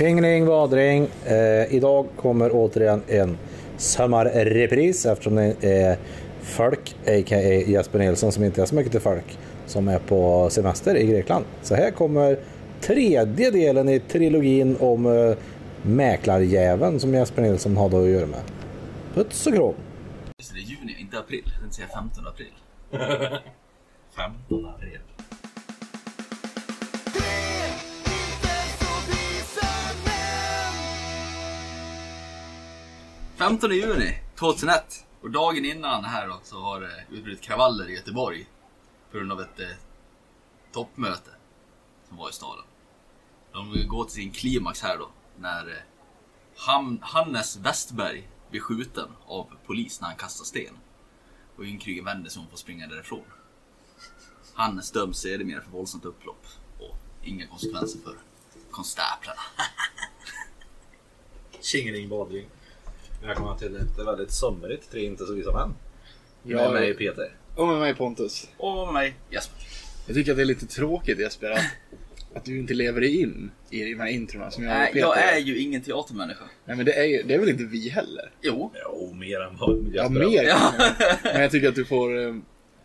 Pingling vadring. Eh, idag kommer återigen en sommarrepris eftersom det är folk, a.k.a. Jesper Nilsson som inte är så mycket till folk, som är på semester i Grekland. Så här kommer tredje delen i trilogin om eh, mäklarjäveln som Jesper Nilsson hade att göra med. Puts och kram. Just det, det är juni, inte april. Jag tänkte säga 15 april. 15 april. 15 juni 2001. Och dagen innan här då så har det utbrutit kravaller i Göteborg. På grund av ett eh, toppmöte som var i staden. De går till sin klimax här då när eh, Ham- Hannes Westberg blir skjuten av polis när han kastar sten. Och Ynkrygen vänder sig om och får springa därifrån. Hannes döms sedermera för våldsamt upplopp och inga konsekvenser för konstaplarna. Tjingeling badring. Välkomna till ett väldigt somrigt Tre inte så visa män. Ja, Med mig Peter. Och med mig Pontus. Och med mig Jesper. Jag tycker att det är lite tråkigt Jesper att, att du inte lever dig in i de här introna som jag och Nej, Peter jag gör. är ju ingen teatermänniska. Nej men det är, ju- det är väl inte vi heller? Jo. Jo, mer än vad Ja, Jesper mer Ja. Men jag tycker att du får eh,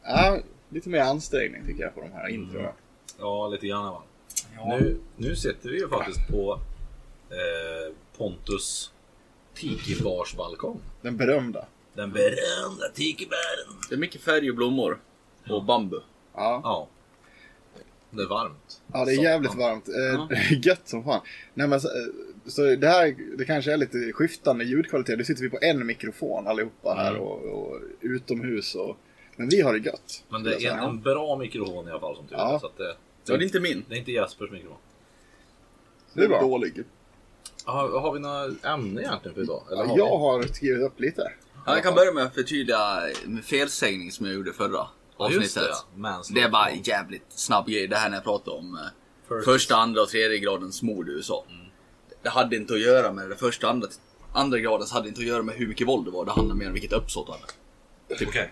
ja, lite mer ansträngning tycker jag på de här introna. Ja, lite grann va. Ja. Nu, nu sitter vi ju faktiskt på eh, Pontus Tiki-bars balkong. Den berömda. Den berömda Tiki-baren. Det är mycket färg och blommor. Och bambu. Ja. Ja. Det är varmt. Ja, det är jävligt varmt. Eh, Ja. Det gött som fan. Nej, men, så, eh, så det här det kanske är lite skiftande ljudkvalitet. Nu sitter vi på en mikrofon allihopa här Mm. och, och utomhus. Och, men vi har det gött. Men det är en, en bra mikrofon i alla fall som tur är. Ja. Så att det, Ja, det är inte min. det är inte Jespers mikrofon. Det är bra. Dålig. Har, har vi några ämnen egentligen för idag? Eller har Jag vi? har skrivit upp lite. Ja, jag kan börja med att förtydliga med felsägning som jag gjorde förra Ja, just avsnittet. det. ja. Manslaughter. Det är bara en jävligt snabb grej. Det här när jag pratade om eh, First- första, andra och tredje gradens mord i USA. Det hade inte att göra med det första, andra, andra gradens hade inte att göra med hur mycket våld det var. Det handlade mer om vilket uppsåt han hade. Okej.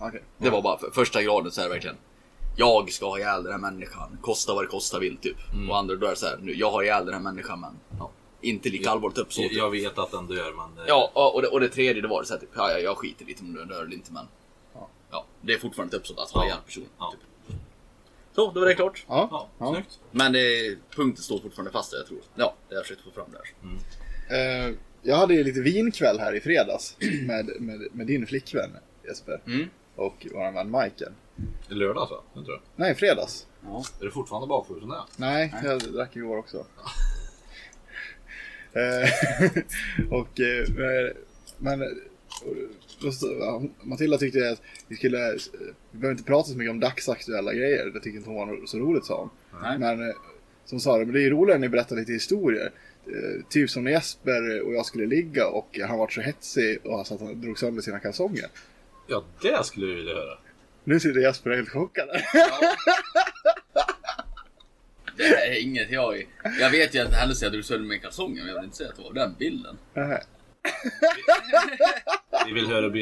Okej. Det var bara för, första graden så är det verkligen. Jag ska ha ihjäl den här människan. Kosta vad det kosta vill typ. Och andra då är det så här. Nu, jag har ihjäl den här människan men ja, inte lika allvarligt uppsåt. Jag, jag vet att den dör men... eh, Ja, och det, och det tredje det var det så här, typ, ja, ja, jag skiter lite om du dör eller inte men. Ja. Ja, det är fortfarande ett uppsåt att ha ihjäl personen. Ja. Typ. Så, då var det klart. Ja. Ja, snyggt. Men det, punkten står fortfarande fast jag tror. Ja, det har jag försökt få fram där. Eh, jag hade ju lite vinkväll här i fredags med, med, med din flickvän Jesper. Mm. Och vår vän Majken. I lördags va? Det tror jag. Nej, fredags. Ja. Är du fortfarande bakfull som det är? Nej, jag drack igår också. Eh, och, eh, men Matilda tyckte att vi skulle, eh, vi behöver inte prata så mycket om dagsaktuella grejer. Det tyckte inte hon var så roligt sa hon. Nej. Men som sa det, men det är ju roligare när ni berättar lite historier. Typ som när Jesper och jag skulle ligga och han var så hetsig och så att han drog sönder sina kalsonger. Ja, det skulle jag vilja höra. Nu sitter Jesper helt chockad. Det är inget jag... Jag vet ju att händelsen jag drog sönder min kalsonger men jag vill inte säga att det var den bilden. Nej. Vi vill höra den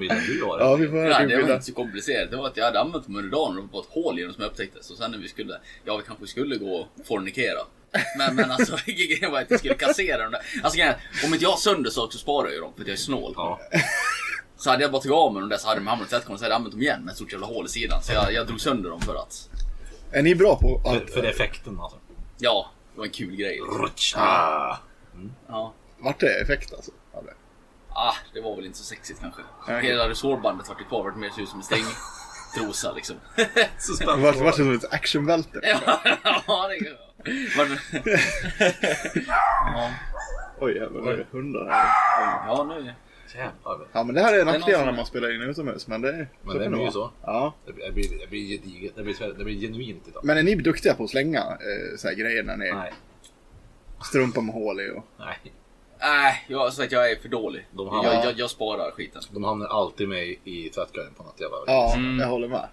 bilden du har. ja, vi får höra Nej, det var inte så komplicerat. Det var att jag hade använt dem under dagen och det var ett hål i dem som jag upptäckte. Så sen när vi skulle, ja vi kanske skulle gå och fornikera. Men, men alltså grejen var att jag skulle kassera dem där. Alltså är, om inte jag har sönder saker så sparar jag ju dem för att jag är snål. Ja. Så hade jag bara tagit av mig dem där så hade de hamnat i tvättkorgen så hade jag använt dem igen med ett stort jävla hål i sidan. Så jag, jag drog sönder dem för att, Är ni bra på För, att... för effekten alltså. ja, det var en kul grej. Liksom. Ja. Vart det effekt alltså? av det? Ah, det var väl inte så sexigt kanske. Hela resårbandet vart ju kvar, vart mer ser ut som en stängtrosa liksom. Så Det spännande. vart vart det som ett actionbälte. ja, det var... ja, Oj jävlar, det är hundar här. ja, nu... Jävlar. Ja men det här är någon nackdelarna som- när man spelar in utomhus. Men det, Men så det blir ju så. Ja. Det blir, det blir, det blir gediget. Det blir, det blir genuint idag. Men är ni duktiga på att slänga eh, så här grejer när ni Nej. strumpar med hål i och... Nej. Nej, jag, så att jag är för dålig. De har- Jag, jag, jag sparar skiten. De hamnar alltid med i tvättkorgen på något jävla Ja, Mm. jag håller med.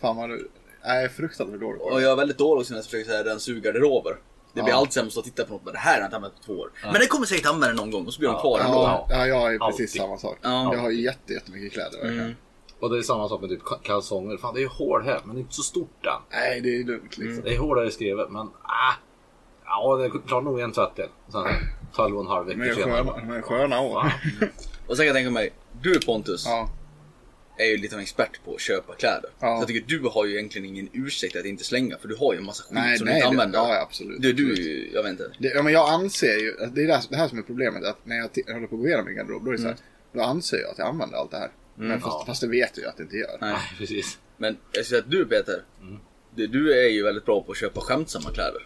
Fan vad du... Nej, fruktansvärt dålig på Och det. jag är väldigt dålig också när jag försöker säga den suga garderober. Det blir Ja. alltid sämst att titta på något, men det här har jag inte använt på två år. Men det kommer säkert använda någon gång och så blir de Ja. kvar ändå. Ja, ja, jag är precis Alltid. samma sak. Ja. Jag har ju jätte, jättemycket kläder verkligen. Mm. Och det är samma sak med typ ka- kalsonger. Fan det är ju hål här men det är inte så stort än. Nej, det är lugnt liksom. Det är hårdare skrivet men ah. Ja, det tar nog en tvättdel. Sen 12 och en halv är senare. de är sköna år. Och sen kan jag tänka mig, du Pontus Ja. Är ju lite av en expert på att köpa kläder. Ja. Så jag tycker du har ju egentligen ingen ursäkt att inte slänga för du har ju en massa skit Nej, som nej, du inte det, använder. ja, ja, absolut. Du, du, absolut. jag vet inte. Det, ja, men jag anser ju, det är det här, det här som är problemet. Att när jag, jag håller på att gå igenom min garderob, då är det så här, då anser jag att jag använder allt det här. men fast, ja. fast det vet jag ju att det inte gör. Nej. Nej, precis. Men jag skulle säga att du Peter, du, du är ju väldigt bra på att köpa skämtsamma kläder.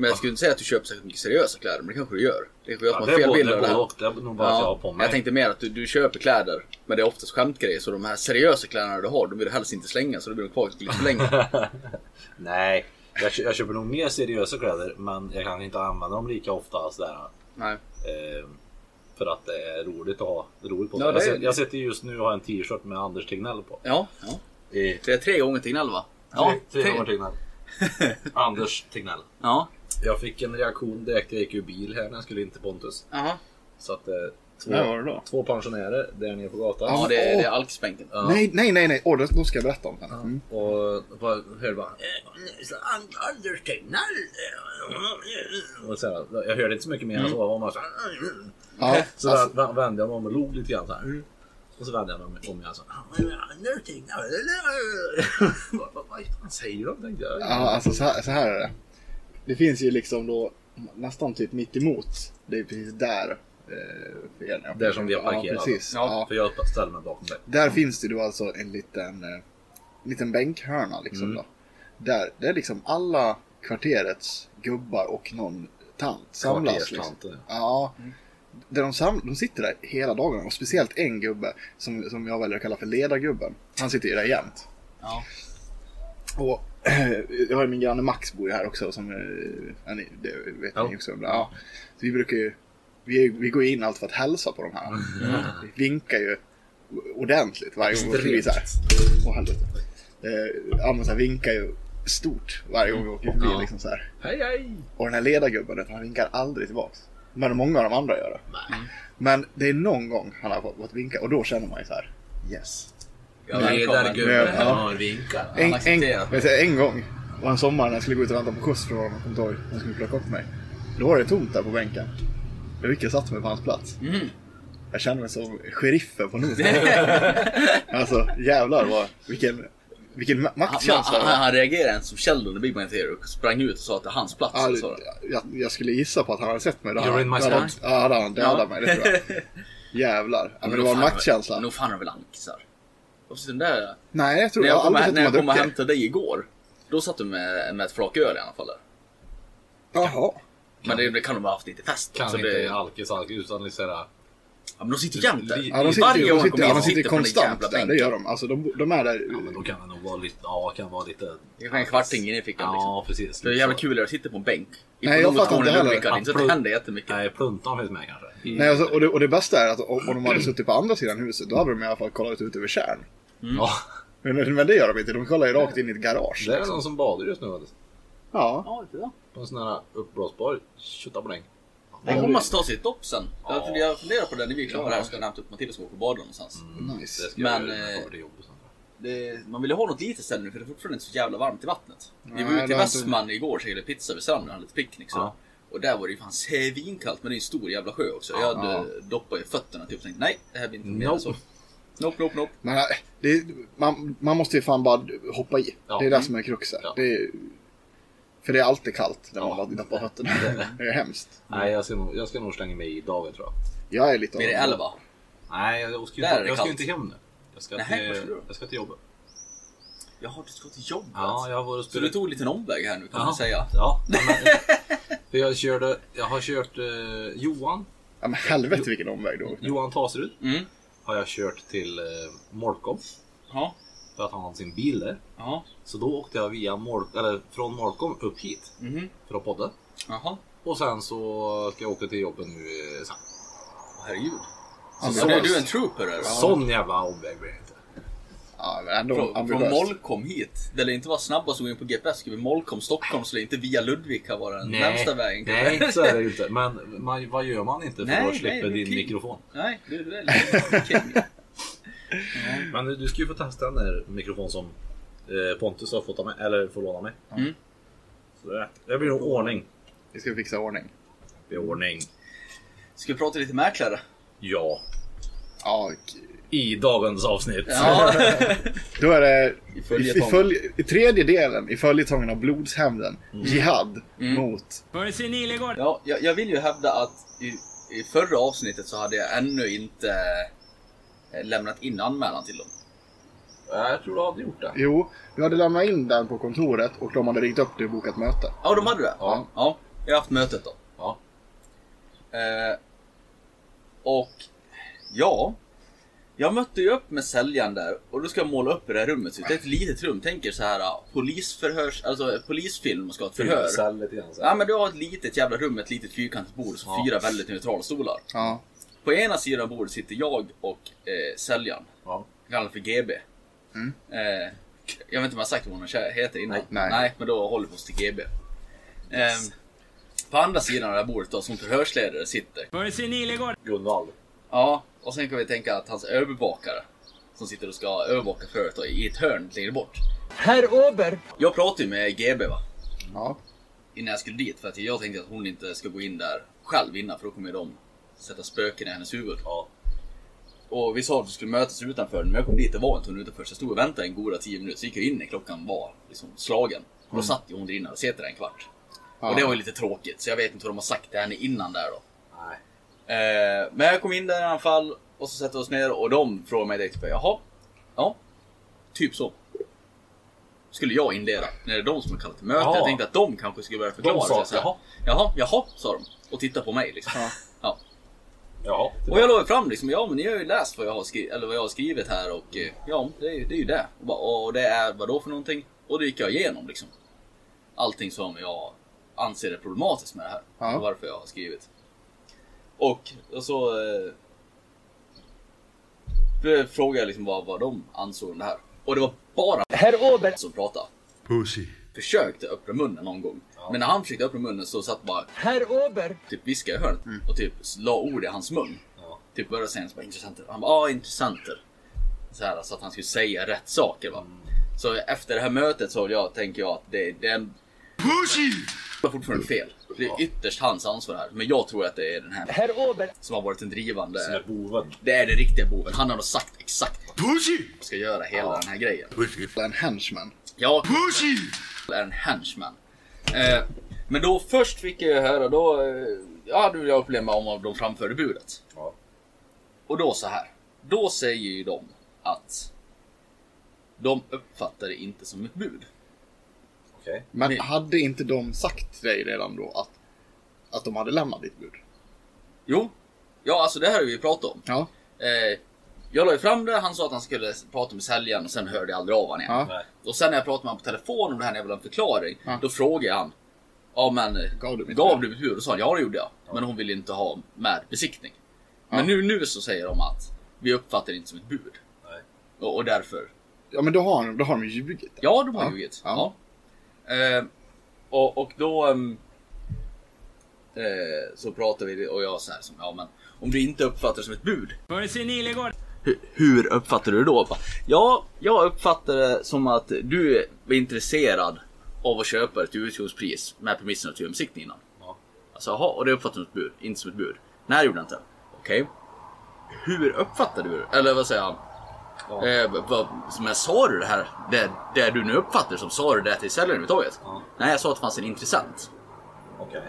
Men jag skulle inte säga att du köper särskilt mycket seriösa kläder, men det kanske du gör. Det är kanske jag som Ja, har fel bild av det här. Det är nog bara att jag har på mig. jag tänkte mer att du, du köper kläder, men det är oftast skämtgrejer. Så de här seriösa kläderna du har, de vill du helst inte slänga. Så då blir de kvar lite för länge. Nej, jag, jag köper nog mer seriösa kläder men jag kan inte använda dem lika ofta. Sådär, Nej. eh, för att det är roligt att ha roligt på sig. Ja, jag, ser- jag sitter just nu och har en t-shirt med Anders Tegnell på. Ja, ja. Det är tre gånger Tegnell va? tre, tre gånger Tegnell. Anders Tegnell. Ja. Jag fick en reaktion direkt jag gick ur bil här när jag skulle in till Pontus. Jaha. Så att eh, två, När var det då? två pensionärer där nere på gatan. Ja, det är, det är alkisbänken. Ja. Nej, nej, nej, nej. Åh, då, ska jag berätta om den. Mm. Och vad hörde bara "Eh, Anders Tegnell. Och så här, jag hörde inte så mycket mer än så. Och man så, här, Ja, så alltså, vä- vände jag mig om och log lite grann så här. Och så vände jag mig om igen så. Anders Tegnell. Vad vad- vad fan säger de tänkte jag. ja, alltså så, här, så här är det. Det finns ju liksom då nästan typ mitt emot. Det är precis där. Eh, er Där som vi har parkerat. Ja, precis. Ja. Ja. För jag ställer mig bakom dig. Där finns det då alltså en liten, eh, liten bänkhörna liksom Mm. då. Där, där liksom alla kvarterets gubbar och någon tant samlas. Liksom. Ja. Där de, sam- de sitter där hela dagarna och speciellt en gubbe som, som jag väljer att kalla för ledargubben. Han sitter ju där jämt. Ja. Och jag har ju min granne Max bor ju här också som eh, ja, ni, det vet Ja. ni också. Ja. Så vi brukar ju, vi, vi går in allt för att hälsa på de här. Vi vinkar ju ordentligt varje gång vi åker förbi så här. Åh helvete. Eh, ja men så här vinkar ju stort varje gång vi åker förbi Ja. liksom så här. Hej hej! Och den här ledargubben, han vinkar aldrig tillbaks. Men många av de andra gör det. Men det är någon gång han har fått vinka och då känner man ju så här. Yes. Ja, välkommen. Ja. Ja, vinkar. Han En, en, en gång var en sommar när jag skulle gå ut och vänta på skjuts från honom, kommer han skulle plocka upp mig. Då var det tomt där på bänken. Jag gick och satte mig på hans plats. Mhm. Jag kände mig som sheriffen på Nordens Alltså jävlar vad, vilken, vilken ma- Han, han, maktkänsla. han, han reagerade inte som Sheldon i Big Bang Theory och sprang ut och sa att det är hans plats. Och så. jag, jag skulle gissa på att han hade sett mig. Då You're in my då han- spot. Ja, hade han dödat Ja. mig, det tror jag. Jävlar. Ja, men det var en maktkänsla. Nog fan är väl ankisar? Varför sitter den där? Nej, jag tror När jag jag kom, aldrig när jag kom och hämtade dig igår. Då satt du med, med ett flak öl i alla fall. Där. Jaha. Men det, det kan de ha haft lite fest. Kan så inte det, alkis alkis utan lite sådär. men de sitter jämt där. Ja, de sitter, Varje de sitter, ja, de sitter sitter konstant där, det gör de. Alltså de, de är där. Ja men då kan det nog vara lite, ja kan vara lite... Det kanske är en kvarting in i fickan liksom. Ja precis. Det är jävla kul att sitta på en bänk. Nej, jag fattar inte heller. Inte så det händer jättemycket. Nej pluntan finns med kanske. Nej, alltså, och, det, och det bästa är att om, om de hade suttit på andra sidan huset, då hade de i alla fall kollat ut över tjärn. Ja. Men, men det gör de inte, de kollar ju rakt in i ett garage. Det är liksom. någon som badar just nu. Ja. Ja. På en sån här uppblåsbar tjottabläng. Det kommer man ta sig ett dopp sen. Jag funderar, jag funderar på det när vi är klara här ska jag hämta upp Matilda som går på bada någonstans. Nice. Det ska Men, jag göra när jag eh. Det, man vill ju ha något litet ställe nu för det är fortfarande inte så jävla varmt i vattnet. Vi var ute det i Västman igår och käkade pizza vid stranden och hade lite picknick. Så. Ja. Och där var det ju fan svinkallt men det är en stor jävla sjö också. Jag hade Ja. doppat i fötterna typ och tänkte nej det här blir inte mer Nope. så. Nope, nope, nope. Men äh, det, man, man måste ju fan bara hoppa i. Ja. Det är det som är kruxet. Ja. Det är, för det är alltid kallt när man Ja. doppar fötterna. Det är hemskt. Nej jag ska, nog, jag ska nog slänga mig i dagen tror jag. Jag är lite Blir det av- elva? Nej jag ska ju Där är det jag ska kallt. inte hem nu. Jag ska, Nej, till, du jag ska till jobbet. Jaha, du ska till jobbet? Ja, jag har och Så du spelat. tog en liten omväg här nu kan man Ja. säga. Ja. men- För jag körde, jag har kört eh, Johan, Ja men helvete vilken omväg då. Johan Taserud Mm. har jag kört till eh, Molkom. Ja. För att han hade sin bil där. Ja. Så då åkte jag via Mol eller från Molkom upp hit Mhm. för att podda. Jaha. Och sen så ska jag åka till jobbet nu eh, sen. Herregud. Alltså, Så du, du är en trooper eller? Sån jävla omväg blir det inte. Ja, ändå Från. Molkom hit. Det lär inte vara snabbast att gå in på GPS. Skriver Molkom Stockholm så det är inte via Ludvika vara den närmsta vägen. nej, så är det inte. Men man, vad gör man inte för Nej, att slippa nej, det är din okej. mikrofon? Nej, du, är king. Men du, ska ju få testa den där mikrofon som Pontus har fått av mig, eller får låna mig. Mm. Så det, det blir nog ordning. Vi ska fixa ordning. Det är ordning. Ska vi prata lite mäklare? Ja. Ja, I dagens avsnitt. Ja. då är det I i, följetongen. i, följ, i tredje delen i följetongen av Blodshämnden. Jihad mot... ja jag, jag vill ju hävda att i, i förra avsnittet så hade jag ännu inte eh, lämnat in anmälan till dem. Jag tror du hade gjort det. Jo, du hade lämnat in den på kontoret och de hade ringt upp dig och bokat möte. Ja, de hade det? Ja. ja. Jag har haft mötet då. Ja. Eh, och ja, jag mötte ju upp med säljaren där och då ska jag måla upp det här rummet. Så det är ett litet rum. Tänker så här polisförhörs, alltså polisfilm och ska ha ett förhör. Fyllcell lite grann så. Ja men du har ett litet jävla rum, ett litet fyrkantigt bord och så Ja. fyra väldigt neutrala stolar. Ja. På ena sidan av bordet sitter jag och eh, säljaren. Ja. Jag kallar för GB. Mm. Eh, jag vet inte om jag har sagt vad hon heter innan. Nej. Nej. men då håller vi oss till GB. Eh, på andra sidan av det här bordet då, som förhörsledare sitter. Gunvald. Ja, och sen kan vi tänka att hans övervakare som sitter och ska övervaka förhöret i ett hörn längre bort. Herr Ober! Jag pratade ju med GB va, Ja. innan jag skulle dit för att jag tänkte att hon inte ska gå in där själv innan för då kommer de sätta spöken i hennes huvud. Ja. Och vi sa att vi skulle mötas utanför, men jag kom dit, det var inte hon utanför. Så jag stod och väntade en goda 10 minuter, så gick jag in när klockan var liksom slagen. Och då satt ju hon där inne och suttit där en kvart. Ja. Och det var ju lite tråkigt, så jag vet inte vad de har sagt till henne innan där då. Nej. Eh, men jag kom in där i alla fall, och så satte vi oss ner och de frågade mig direkt, jaha, ja, typ så. Skulle jag inleda, när det är de som har kallat till möte. Ja. Jag tänkte att de kanske skulle börja förklara. De sa, så här. jaha. jaha, jaha, sa de. Och tittade på mig liksom. Ja. Ja. Ja. det Och jag la fram liksom, ja men ni har ju läst vad jag har, skri- eller vad jag har skrivit här och eh, ja, det är, ju- det är ju det. Och, bara, och det är vad då för någonting? Och det gick jag igenom liksom. Allting som jag anser är problematiskt med det här. Ja. Och varför jag har skrivit. Och, och så eh, frågade jag liksom vad, vad de ansåg om det här. Och det var bara Herr Ober! som pratade. Försökte öppna munnen någon gång. Men när han försökte öppna munnen så satt bara Herr Ober! typ viskade i hörnet och typ la ord i hans mun. Ja. Typ började säga bara intressenter. Han bara, ja intressenter. Så, här, så att han skulle säga rätt saker va. Så efter det här mötet så jag, tänker jag att det, det är en... Det är fortfarande fel. Det är ytterst hans ansvar här. Men jag tror att det är den här Herr Ober! som har varit den drivande. Som är boven. Det är den riktiga boven. Han har nog sagt exakt vad ska göra hela den här grejen. En henchman. Ja, är en henchman. Eh, men då först fick jag höra då, eh, ja hade jag problem med om de framförde budet. Ja. Och då så här. Då säger ju de att de uppfattar det inte som ett bud. Okej. Men Nej. hade inte de sagt till dig redan då att, att de hade lämnat ditt bud? Jo, ja alltså det här har vi pratat om. Ja. Eh, jag la ju fram det, han sa att han skulle prata med säljaren och sen hörde jag aldrig av honom igen. Ja. Och sen när jag pratade med honom på telefon om det här när jag ville ha en förklaring. Ja. Då frågade han. Ja men Gav du mitt gav du mitt bud? Och sa han, ja det gjorde jag. Men hon ville inte ha med besiktning. Ja. Men nu, nu så säger de att vi uppfattar det inte som ett bud. Nej. Och, och därför. Ja men då har, de- då har de ju ljugit. Ja, de har Ja. ljugit. Ja. Ja. Eh, och, och då ehm, eh, så pratar vi och jag så här som, ja men om du inte uppfattar det som ett bud. Hur, hur uppfattar du det då? Ja, jag uppfattar det som att du är intresserad av att köpa ett utgångspris med premissen att du gör besiktning innan. Ja. Alltså, jaha, och det uppfattar du som ett bud, inte som ett bud. Nej, det gjorde jag inte. Okej. Hur uppfattar du det? Eller vad säger jag? Ja. Eh, jag sa du det här, det, det du nu uppfattar som, sa du det till säljaren överhuvudtaget? Ja. Nej, jag sa att det fanns en intressant. Okej.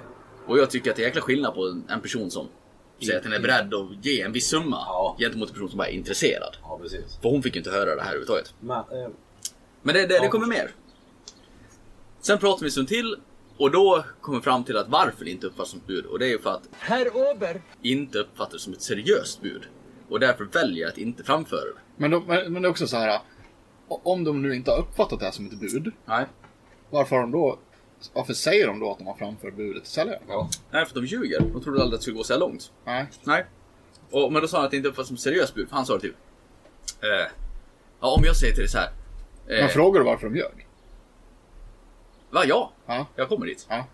Och jag tycker att det är jäkla skillnad på en, en person som säger att den är beredd att ge en viss summa Ja. gentemot en person som bara är intresserad. Ja, precis. För hon fick ju inte höra det här överhuvudtaget. Men, eh, Men det, det, det Ja. kommer mer. Sen pratar vi en stund till och då kommer vi fram till att varför det inte uppfattas som ett bud. Och det är ju för att Herr Ober! inte uppfattar det som ett seriöst bud. Och därför väljer jag att inte framföra det. Men, de, men, det är också så här. Om de nu inte har uppfattat det här som ett bud. Nej. Varför har de då... Varför säger de då att de har framfört budet till säljaren? ja. Nej, för de ljuger. De trodde aldrig att det skulle gå så här långt. Nej. Nej. Och, men då sa han att det inte uppfattas som ett seriöst bud. För han sa det typ. Eh, ja, om jag säger till dig så här. Eh, Men frågar du varför de ljög? va, ja. Ja. Jag kommer dit. Ja.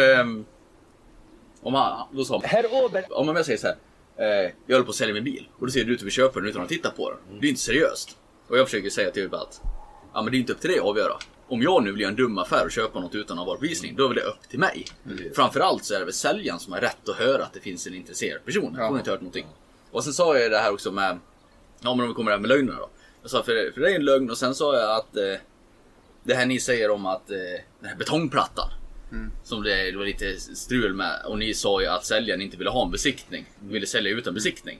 Ehm, om han, då sa han. Herr! Om jag säger så här. Eh, jag håller på att sälja min bil. Och då ser du ut att vi köper den utan att titta på den. Det är inte seriöst. Och jag försöker säga typ att. Ja men det är inte upp till dig att avgöra. Om jag nu vill göra en dum affär och köpa något utan att ha varit på visning, då är väl det upp till mig. Framförallt så är det väl säljaren som har rätt att höra att det finns en intresserad person. Jag har inte hört någonting. Och sen sa jag det här också med, ja men om vi kommer här med lögnerna då. Jag sa för, för det är en lögn och sen sa jag att eh, det här ni säger om att eh, den här betongplattan. Som det, det var lite strul med och ni sa ju att säljaren inte ville ha en besiktning. Ville sälja utan besiktning.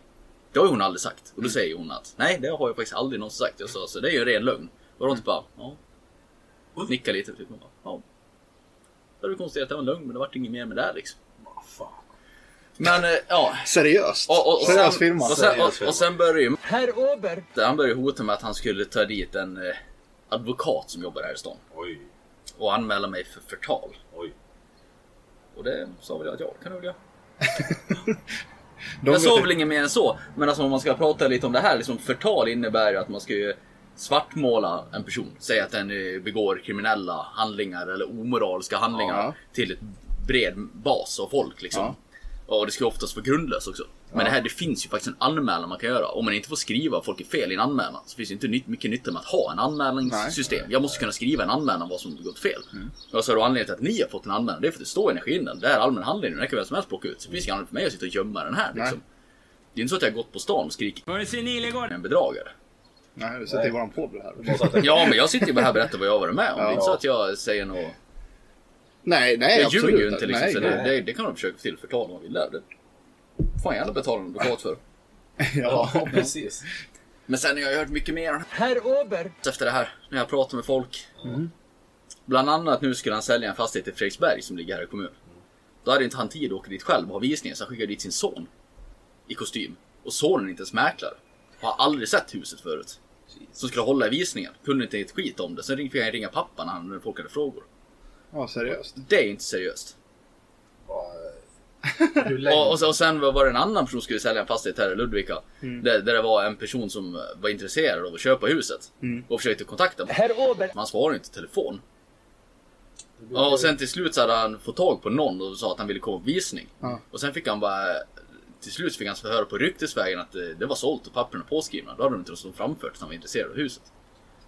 Det har ju hon aldrig sagt. Och då säger hon att nej det har jag faktiskt aldrig någonsin sagt. Jag sa så det är ju en ren lögn. Och de typ bara ja. Nickar lite typ. och bara, Ja. Då hade vi konstaterat att det var en lögn men det vart inget mer med det här, liksom. Vad fan. Men eh, ja. Seriöst. Och, och, och, Seriös sen, firma. och, sen, och, och sen började ju Herr Ober, han började hota med att han skulle ta dit en eh, advokat som jobbar här i stan. Oj. Och anmäla mig för förtal. Oj. Och det sa väl jag att ja, det kan du väl göra. Jag sa väl inget mer än så. Men alltså om man ska prata lite om det här, liksom förtal innebär ju att man ska ju svartmåla en person. Säga att den eh, begår kriminella handlingar eller omoraliska handlingar Ja. till ett bred bas av folk liksom. Ja. Och det ska oftast vara grundlöst också. Men det här, det finns ju faktiskt en anmälan man kan göra. Om man inte får skriva folk är fel i en anmälan så finns det inte nytt- mycket nytta med att ha en anmälningssystem. Jag måste kunna skriva en anmälan om vad som gått fel. Mm. Och så är då anledningen till att ni har fått en anmälan, det är för att det står i energinden. Det här är allmän handling, den kan vem som helst plocka ut. Så det finns ingen anledning för mig att sitta och gömma den här liksom. Det är inte så att jag har gått på stan och skrikit en bedragare. Nej, du sätter i våran podd det här. Ja, men jag sitter ju bara här och berättar vad jag har varit med om. Det är inte så att jag säger något. Nej, nej Jag absolut ljuger ju inte liksom. Nej, så det, nej. det, det kan de försöka få till förtal om man vill. Det. Fan gärna betala en advokat för. Ja. Ja, precis. Men sen har jag hört mycket mer herr Ober, efter det här. När jag pratar med folk. Mm. Bland annat nu skulle han sälja en fastighet i Fredriksberg som ligger här i kommunen. Då hade inte han tid att åka dit själv och ha visningen så han skickade dit sin son. I kostym. Och sonen är inte ens mäklare. Har aldrig sett huset förut. Som skulle hålla i visningen. Kunde inte ett skit om det. Sen fick han ringa pappan när han- när folk hade frågor. ja, seriöst. Det är inte seriöst. Länge? Och, och, sen- och sen var det en annan person som skulle sälja en fastighet här i Ludvika. Där, där det var en person som var intresserad av att köpa huset. Och försökte kontakta mig. herr Ober, Men han svarade inte telefon. Ja, och sen till slut så hade han fått tag på någon och sa att han ville komma på visning. Ja. Och sen fick han bara... Till slut fick han höra på ryktesvägen att det, det var sålt och papperna påskrivna. Då hade de inte ens framfört att han var intresserad av huset.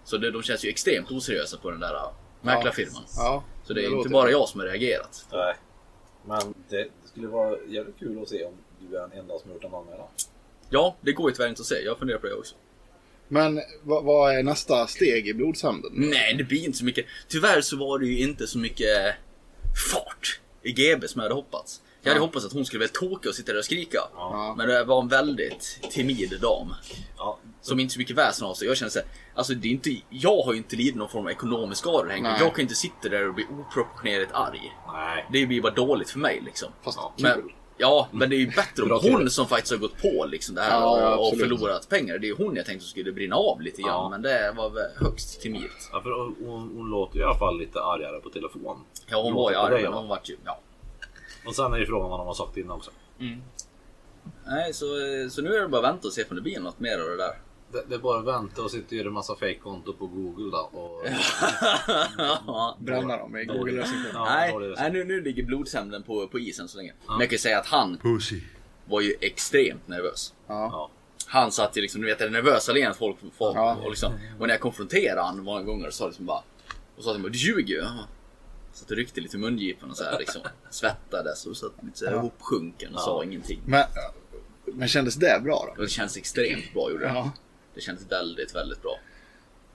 Så det, de känns ju extremt oseriösa på den där äh, mäklarfirman. Ja. Så det är låter inte bara jag som har reagerat. Nej. Men det, det skulle vara jävligt kul att se om du är den enda som har gjort en anmälan. Ja, det går ju tyvärr inte att säga. Jag funderar på det också. Men vad, vad är nästa steg i blodshämnden? Nej, det blir inte så mycket. Tyvärr så var det ju inte så mycket fart i GB som jag hade hoppats. Jag hade Ja. hoppats att hon skulle väl toka och sitta där och skrika. Ja. Men det var en väldigt timid dam. Ja. Som inte så mycket väsen av sig. Jag känner såhär, alltså det är inte, jag har ju inte lidit någon form av ekonomisk skada Nej. Jag kan inte sitta där och bli oproportionerligt arg. Nej. Det blir bara dåligt för mig liksom. Fast. Men, ja, men det är ju bättre om hon som faktiskt har gått på liksom det här Ja, och, och förlorat pengar. Det är ju hon jag tänkte skulle brinna av lite grann. Ja. Men det var väl högst timilt. Ja, för hon, hon, hon låter ju i alla fall lite argare på telefon. Ja, hon Låter var ju arg, men hon vart ju... Ja. Och sen är ju frågan vad de har sagt innan också. Nej, så, så nu är det bara att vänta och se om det blir något mer av det där. Det, det är bara att vänta och sitta och göra en massa fake-konto på Google då. Och, ja. Bränna dem i Google-recension. Ja, nej, nu, nu ligger blodshämnden på, på isen så länge. Men jag kan ju säga att han var ju extremt nervös. Ja. ja. Han satt ju liksom, du vet det nervösa leendet folk, folk Ja. och liksom. Och när jag konfronterade han många gånger så sa liksom bara. Och sa till mig, du ljuger ju. Ja. Satt och ryckte lite i mungipan och så här liksom. Svettades och satt lite så här Ja. ihopsjunken och sa ingenting. Men, men kändes det bra då? Det känns extremt bra gjorde det. Ja. Det känns väldigt, väldigt bra.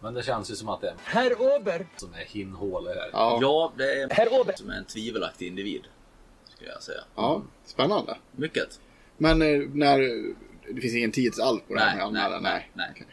Men det känns ju som att det är herr Ober, som är hinnhåle här. Ja. Ja, det är herr Ober, som en tvivelaktig individ. Skulle jag säga. ja. Spännande. Mycket. Men eh, när... Det finns ingen tid allt på det här med Nej, nej, anmälan? nej, nej. Okej.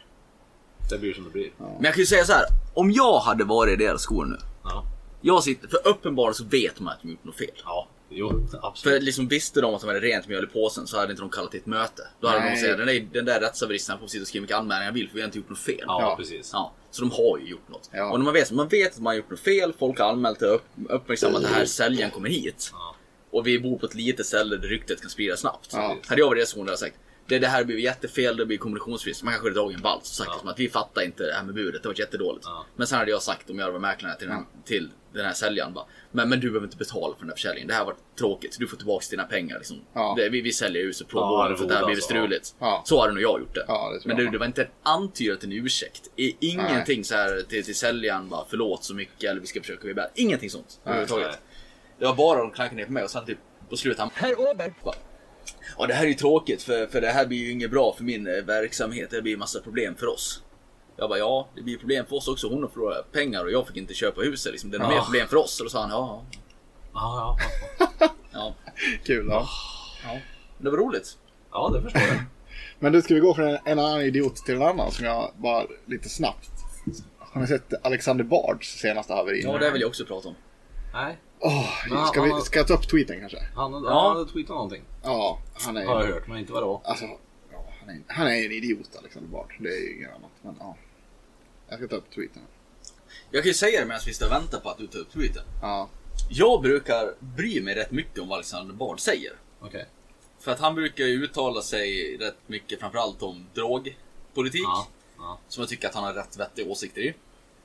Det blir som det blir. Men jag kan ju säga så här. Om jag hade varit i deras skor nu. Ja. Jag sitter, för uppenbarligen så vet man att de gjort något fel. Ja, jo, För absolut. liksom visste de att de hade rent mjöl i påsen så hade inte de kallat till ett möte. Då hade Nej. de sagt den där, den där rättshaveristen får sitta och skriva vilka anmälningar han vill för vi har inte gjort något fel. Ja, Ja. precis. Ja, så de har ju gjort något. Ja. Och när man vet, man vet att man har gjort något fel, folk har anmält det, upp, uppmärksammat att den här säljaren kommer hit. Ja. Och vi bor på ett litet ställe där ryktet kan spridas snabbt. Ja. Hade jag varit i deras hade jag sagt Det, det här blir jättefel, det blir kommunikationsbrist. Man kanske hade dragit en vals och sagt Ja. att vi fattar inte det här med budet, det var jättedåligt. Ja. Men sen hade jag sagt om jag var mäklare till den, till den här säljaren bara, men, men du behöver inte betala för den här försäljningen. Det här var tråkigt, du får tillbaka dina pengar. Liksom. Ja. Det, vi, vi säljer huset på Ja, våren för att det här blir alltså, struligt. ja. Så hade nog jag gjort det. Ja, det men jag det, var inte en antydat en ursäkt. Ingenting Nej. så här till, till säljaren bara förlåt så mycket eller vi ska försöka bli bättre. Ingenting sånt överhuvudtaget. Det var bara de klankade ner på mig och sen typ på slutet han Herr bara, Ja det här är ju tråkigt för, för det här blir ju inget bra för min eh, verksamhet. Det blir massa problem för oss. Jag bara ja, det blir problem för oss också. Hon har förlorat pengar och jag fick inte köpa huset. Liksom. Det är nog Ja. mer problem för oss. Och då sa han ja, Ja, ja, ja, Kul. Ja. ja. Det var roligt. ja, det förstår jag. Men du, ska vi gå från en, en annan idiot till en annan som jag bara lite snabbt. Har ni sett Alexander Bards senaste haveri? Ja, det vill jag också prata om. Nej, Men ska, vi, ska jag ta upp tweeten kanske? han, han Ja. hade tweetat någonting. Ja, han är Har jag hört, men inte vad det var. Alltså, ja, han, är, han är en idiot Alexander Bard. Det är ju inget annat. Men ja. Jag ska ta upp tweeten. Jag kan ju säga det medan vi står och väntar på att du tar upp tweeten. Ja. Jag brukar bry mig rätt mycket om vad Alexander Bard säger. Okej. För att han brukar ju uttala sig rätt mycket framförallt om drogpolitik. Ja. ja. Som jag tycker att han har rätt vettiga åsikter i.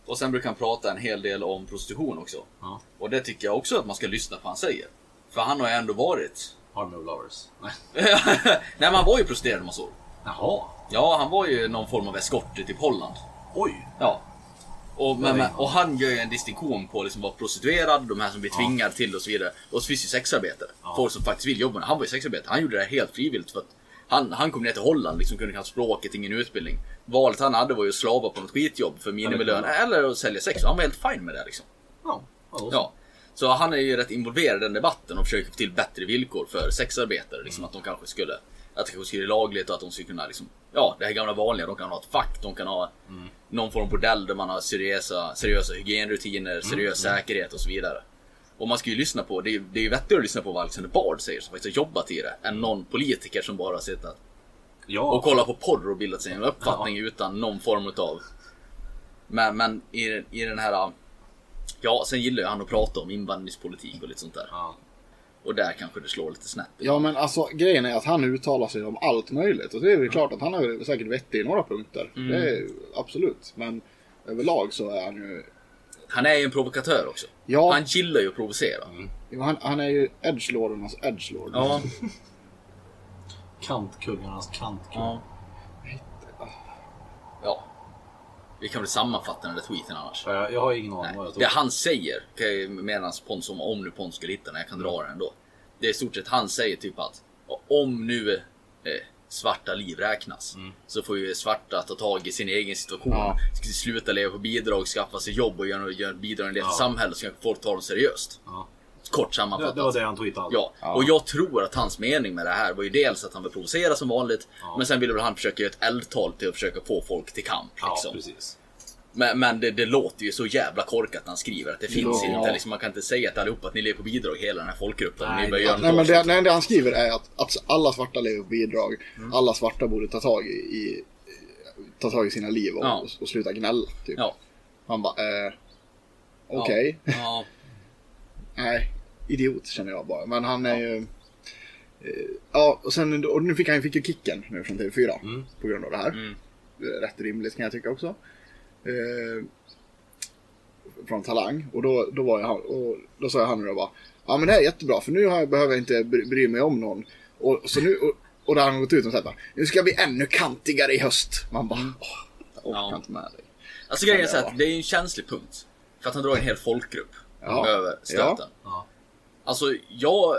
Och sen brukar han prata en hel del om prostitution också. ja. Och det tycker jag också att man ska lyssna på vad han säger. För han har ju ändå varit... Harmony of Lovers. Nej. Nej men han var ju prostituerad om man såg. Jaha. Ja, han var ju någon form av eskort i typ Holland. Oj. Ja. Och, men, men, och han gör ju en distinktion på liksom vara prostituerad, de här som blir tvingade till det och så vidare. Och så finns ju sexarbetare. Ja. Folk som faktiskt vill jobba med. Han var ju sexarbetare. Han gjorde det helt frivilligt för att han, han kom ner till Holland, liksom kunde knappt språket, ingen utbildning. Valet han hade var ju att slava på något skitjobb för minimilön Ja. eller att sälja sex. Och han var helt fine med det liksom. Ja. ja. Ja. Så han är ju rätt involverad i den debatten och försöker få till bättre villkor för sexarbetare. Liksom Mm. att de kanske skulle, att det kanske skulle lagligt och att de skulle kunna liksom, ja det här gamla vanliga, de kan ha ett fack, de kan ha Mm. någon form av bordell där man har seriösa, seriösa hygienrutiner, Mm. seriös säkerhet och så vidare. Och man ska ju lyssna på, det är, det är ju vettigare att lyssna på vad Alexander Bard säger som faktiskt har jobbat i det, än någon politiker som bara har suttit Ja. och kollat på porr och bildat sig en uppfattning utan någon form utav Men, men i, i den här Ja, sen gillar ju han att prata om invandringspolitik och lite sånt där. Ja. Och där kanske det slår lite snett. Ja men alltså grejen är att han uttalar sig om allt möjligt. Och det är väl klart att han är säkert vettig i några punkter. Mm. Det är absolut. Men överlag så är han ju... Han är ju en provokatör också. Ja, Han gillar ju att provocera. han, han är ju edgelordernas edgelord. Ja. Kantkungarnas kantkung. ja. Ja. Vi kan väl sammanfatta den där tweeten annars. Ja, Jag, jag har ingen aning Nej. vad jag Det han säger, medan Pons, om, om nu Pons skulle hitta den, jag kan dra den ändå. Det är i stort sett han säger typ att om nu eh, svarta liv räknas så får ju svarta ta tag i sin egen situation. Ja. Sluta leva på bidrag, skaffa sig jobb och göra, göra bidra en del till Ja. samhället så kan folk ta dem seriöst. Ja. Kort Det, sammanfattat. det var det han tweetade. Ja. Ja. och jag tror att hans mening med det här var ju dels att han vill provocera som vanligt. Ja. Men sen ville väl han försöka göra ett eldtal till att försöka få folk till kamp. Ja, Liksom. precis. Men, men det, det låter ju så jävla korkat när han skriver att det finns Ja. inte. Liksom, man kan inte säga till allihopa att ni lever på bidrag hela den här folkgruppen. Nej, ni det- göra Nej men det, nej, det han skriver är att, att alla svarta lever på bidrag. Alla svarta borde ta tag i, i ta tag i sina liv och, Ja. och, och sluta gnälla. Typ. Ja. Han bara, eh, okej. Ja. Nej, idiot känner jag bara. Men han är ju... eh, Ja, och sen och nu fick han fick ju kicken nu från TV4 Mm. på grund av det här. Mm. Är Rätt rimligt kan jag tycka också. Eh, från Talang. Och då, då, var jag, och då sa jag han och bara Ja men det här är jättebra för nu har jag, behöver jag inte bry, mig om någon. Och, så nu, och, och då har han gått ut och sagt Nu ska vi ännu kantigare i höst. Man bara åh, jag orkar Ja. inte med dig. Alltså grejen är så Ja. att det är en känslig punkt. För att han drar en hel folkgrupp Ja. över stöten. Ja. Alltså jag...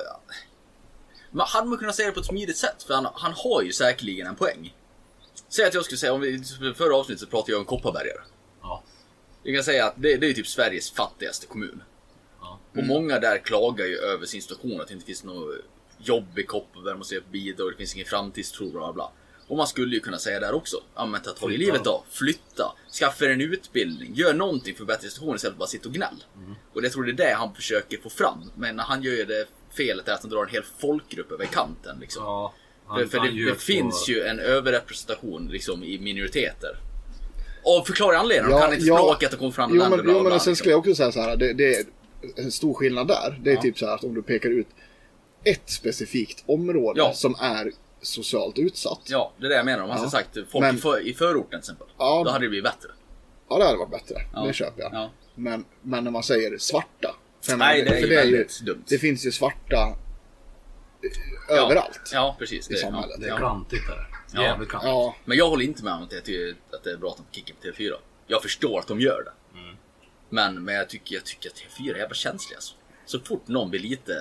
Men hade man kunnat säga det på ett smidigt sätt? För han, han har ju säkerligen en poäng. Säg att jag skulle säga, om vi, förra avsnittet så pratade jag om Kopparbergare. Ja. Jag kan säga att det, det är typ Sveriges fattigaste kommun. Ja. Och många där klagar ju över sin situation, att det inte finns något jobb i Kopparberg, man måste ge bidrag, det finns ingen framtidstro, bla, bla. Och man skulle ju kunna säga där också, ja men ta tag i Flytta. livet då, flytta, skaffa er en utbildning, gör någonting för att förbättra situationen istället för att bara sitta och gnäll. Och jag tror det är det han försöker få fram, men han gör ju det felet är att han drar en hel folkgrupp över kanten liksom. Ja. För, för det, ljög det finns ju en överrepresentation liksom, i minoriteter. Och förklara anledningen, de Ja, kan inte ja. språket och kommer andra Jo länder. men, bla, jo, bla, bla, men sen liksom. skulle jag också säga så här. Det, det är en stor skillnad där. Det är Ja. typ så här att om du pekar ut ett specifikt område Ja. som är socialt utsatt. Ja, det är det jag menar. Om man Ja. hade sagt folk Men- i, för, i förorten till exempel. Ja. Då hade det blivit bättre. Ja, det hade varit bättre. Ja. Det köper jag. Ja. Men, men när man säger svarta. Nej, menar, det är för ju väldigt dumt. Det finns ju svarta eh, Ja. överallt. Ja, precis. I Det, samhället. ja. Det är klantigt där. Ja. Jävligt klantigt. Ja, Men jag håller inte med om att, jag tycker att det är bra att de kickar på TV4. Jag förstår att de gör det. Mm. Men, men jag, tycker, jag tycker att TV4 är jävla känsliga. Alltså. Så fort någon blir lite...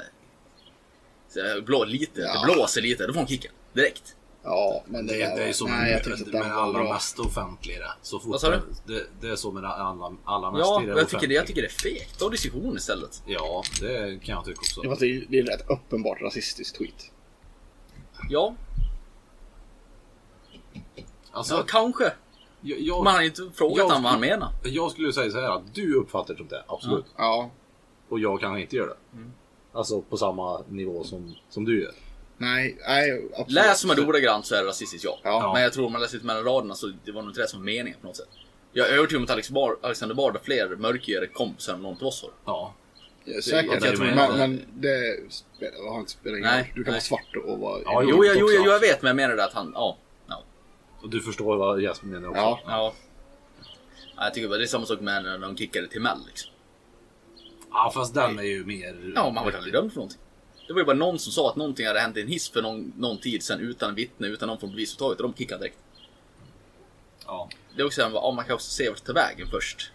så Blå, lite Ja. Det blåser lite, då får de kicken. Direkt. ja, men det, Det, där det är så Nej, jag med, tyckte med allra bra. mest offentliga. Så fort Vad sa du? Det, det är så med det allra, mest Ja, i det jag tycker, det, jag tycker det är fegt. Ta diskussion istället. Ja, det kan jag tycka också. Det, var, det är rätt uppenbart rasistisk tweet. Ja, Alltså, ja kanske. jag, jag, Man har inte frågat jag honom vad han menar. jag skulle säga så här att du uppfattar det som det, absolut. Ja, Och jag kan inte göra det. Mm. Alltså på samma nivå som, som du gör. Nej, nej, absolut. Läser man det ordagrant så är det rasistiskt, ja. Ja. Men jag tror om man läser ut mellan raderna så det var nog inte det som var meningen på något sätt. Jag är övertygad om att Alex Bar, Alexander Bard har fler mörkhyade kompisar än någon av oss har. Ja. Ja, Säkert. Jag tror men, men det spelar, inte spelat ingen Nej, roll. Du kan nej. vara svart och vara Ja, Jo, jag, jo, jag, jo, jag vet, men jag menar det att han, ja. ja. Och du förstår vad Jesper menar också. Ja. ja. Ja, Jag tycker bara det är samma sak med när de kickade till Mell liksom. Ja, fast den är ju mer... Ja, man var aldrig dömd för någonting. Det var ju bara någon som sa att någonting hade hänt i en hiss för någon, någon tid sedan utan vittne, utan någon från polisupptaget och de kickade direkt. Ja. Det är också så här, ja, man kan också se vart det tar vägen först.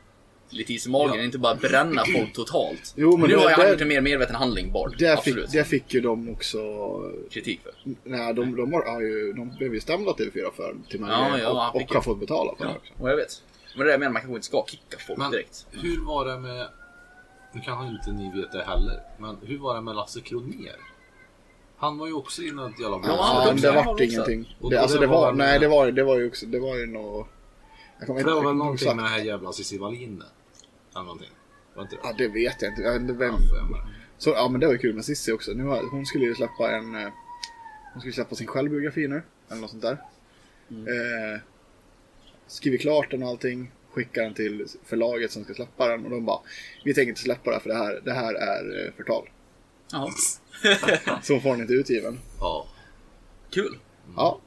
Lite is i magen, Ja. inte bara bränna folk totalt. Jo, men nu det- har jag det- gjort en mer medveten handling, Bard. Det fick, det fick ju de också... Kritik för. Nej, de, de, har, har ju, de blev ju stämda TV4 för till Ja, ja, och, och ju- har fått betala för det Ja, också. och jag vet. Men det är det jag menar, man kanske inte ska kicka folk Men direkt. hur var det med... Nu kanske inte ni vet det heller. Men hur var det med Lasse Kronér? Han var ju också inne i ett jävla Ja, Ja, också- det vart ingenting. Och Det, det alltså det var var, nej det var, det var ju också, det var ju nå Jag kommer Det var väl någonting med den här jävla Cissi Wallin. Eller någonting. Var inte det? Ja, det vet jag inte. Jag vet inte vem. Ja, Så, ja men det var ju kul med Cissi också. Nu har, hon skulle ju släppa en... eh, Hon skulle släppa sin självbiografi nu. Eller något sånt där. Mm. Eh, skriver klart den och allting. Skickar den till förlaget som ska släppa den. Och de bara Vi tänker inte släppa det för det här, det här är eh, förtal. Jaha. Så får den inte utgiven. Ja. Kul. Ja.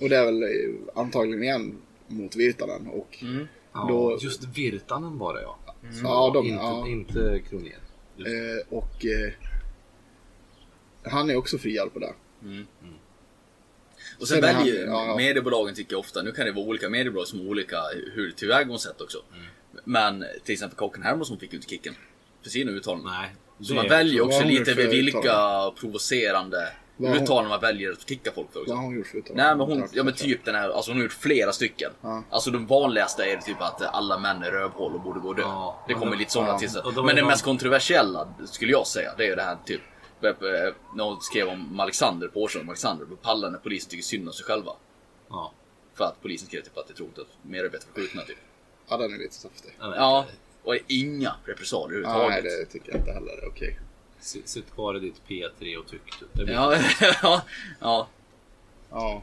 Och det är väl eh, antagligen igen mot Virtanen. Och Mm. ja Då- just Virtanen var det ja. ja, de, inte, ja. inte Kronér. Eh, och eh, han är också friad på det. Och sen väljer han- ja, mediebolagen tycker jag ofta, nu kan det vara olika mediebolag som har olika hur tillvägagångssätt också. Mm. Men till exempel Kocken Hermansson fick ju inte kicken för sina uttalanden. Nej. Så man väljer också lite för vilka uttalanden? provocerande Vad uttalanden man väljer att kicka folk för också. Vad har hon gjort för uttalanden? Nej men hon, ja men typ den här, alltså hon har gjort flera stycken. Ja. Alltså de vanligaste är typ att alla män är rövhål och borde gå och dö. Ja, det kommer lite sådana ja. till sig. Men det mest kontroversiella skulle jag säga, det är ju det här typ när hon skrev om Alexander på årsdagen om Alexander. På pallen när polisen tycker synd om sig själva. Ja. För att polisen skrev typ att det är tråkigt att medarbetare får skjutna typ. Ja, den är lite saftig. Jag Ja, och inga repressalier Ja, nej, överhuvudtaget. det tycker jag inte heller är okej. Sitt, sitt kvar i ditt P3 och tyck. Ja, ja, ja. Ja.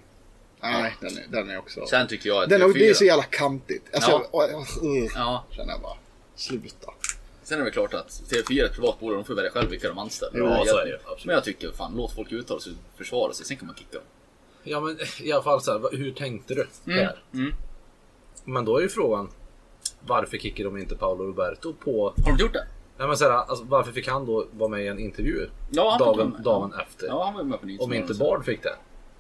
Nej, den är, den är också... Sen tycker jag att Den är, TV4 det är så jävla kantigt. Alltså, Ja. jag, jag, uh, Ja, känner jag bara. Sluta. Sen är det väl klart att TV4 är ett privat bolag, de får välja själva vilka de anställer. Jo, Jag- så är det, absolut. Men jag tycker fan, låt folk uttala sig och försvara sig, sen kan man kicka dem. Ja men i alla fall så här, hur tänkte du där? mm. Men då är ju frågan varför kickar de inte Paolo Roberto på... Har de gjort det? Nej, men så här, alltså, varför fick han då vara med i en intervju Ja, han dagen, med. dagen efter? Ja, han var med på Om inte. Bard fick det.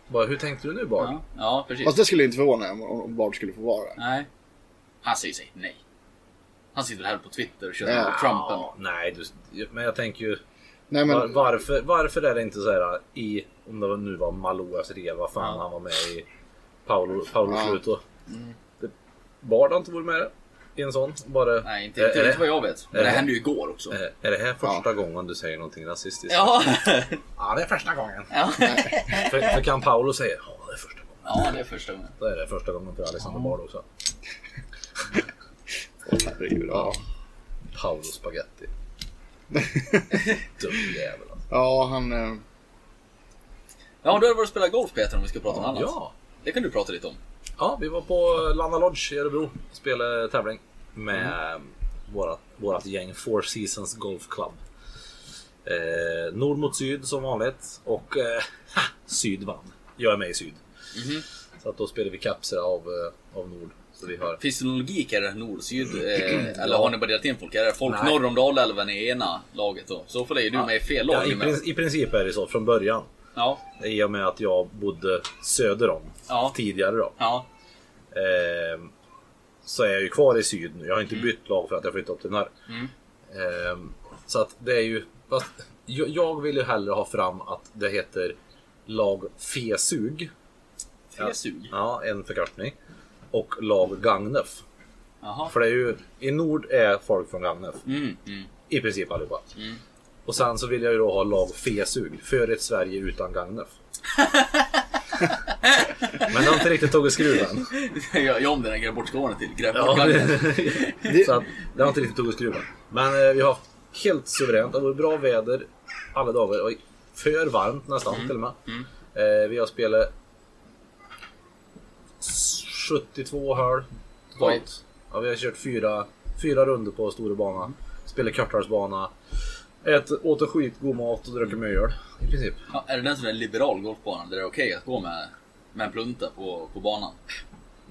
Bara, hur tänkte du nu Bard? Ja, ja precis. Fast det skulle inte förvåna mig om, om Bard skulle få vara. Nej. Han säger sig nej. Han sitter här på Twitter och kör Ja. på Trumpen. Ja, nej, du, men jag tänker ju Nej var, men, varför, varför är det inte så här i, om det nu var Maloas rev, vad fan Ja. han var med i Paolo, Paolo Ja. Sluto. Det- Bard har inte varit med i en sån? Bara, Nej, inte, är, inte, är, inte vad jag vet. Men är det det- hände ju igår också. är, är det här första gången du säger någonting rasistiskt? Ja. Ja, det är första gången. ja. För, för kan Paolo säga ja, det är första gången. ja, det är första gången. Då är det första gången för Alexander Bard också. Herregud. Ja. Paolo Spaghetti. Dum jävel alltså. ja, han... Eh, Ja, du har varit och spelat golf Peter om vi ska prata om annat. Ja. Det kan du prata lite om. Ja, vi var på Lana Lodge i Örebro. Spelade tävling med mm. vårat, vårat gäng Four Seasons Golf Club. Eh, nord mot syd som vanligt och eh, ha, syd vann. jag är med i syd. Mhm. Så att då spelar vi kapser av, eh, av nord. Så vi har... Finns det någon logik? Är det nord och syd? Eh, eller har ni bara delat in folk? Är det folk Nej. norr om Dalälven i ena laget då? Så får det ju du med i fel lag. Ja, i, med. prin- I princip är det så från början. Ja, I och med att jag bodde söder om Ja. tidigare då. ja. Ehm, så är jag ju kvar i syd nu. Jag har inte bytt lag för att jag flyttat till norr. Mm. Ehm, så att det är ju... Jag vill ju hellre ha fram att det heter lag Fesug. Fesug? Ja, en förkortning. Och lag Gagnef. Jaha. För det är ju... I nord är folk från Gagnef. Mm, mm. I princip allihopa. Mm. Och sen så vill jag ju då ha lag Fesug. För ett Sverige utan Gagnef. Men det har inte riktigt tagit skruven. jag gör om den här gräv bort skåne till. Gräv bort Ja, det, så att, det har inte riktigt tagit skruven. Men eh, vi har haft helt suveränt. Det har varit bra väder alla dagar. Och för varmt nästan till och med. Mm. Eh, vi har spelat 72 hål totalt. Ja, vi har kört fyra, fyra runder på stora bana. Spelat korthalsbana. Ät, åt en skitgod mat och druckit mycket öl. I princip. Ja, är det den som är en liberal golfbana där det är okej att gå med, med en plunta på, på banan?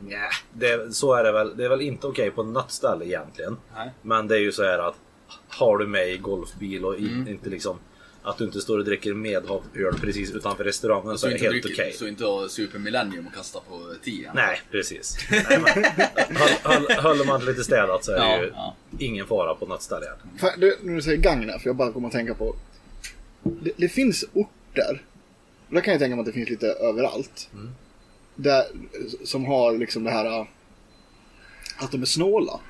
Nja, det, så är det väl. Det är väl inte okej på något ställe egentligen. Nej. Men det är ju så här att har du med i golfbil och Mm. inte liksom att du inte står och dricker medhavd öl precis utanför restaurangen så är det helt okej. Så inte ha Super Millennium och kasta på 10. Nej, precis. Nej, men, höll, höll, håller man lite städat så är det Ja, ju ja. ingen fara på något ställe. Fan, du, när du säger Gagnef, jag bara kommer att tänka på. Det, det finns orter, och det kan jag tänka mig att det finns lite överallt. Mm. Där, som har liksom det här äh, att de är snåla.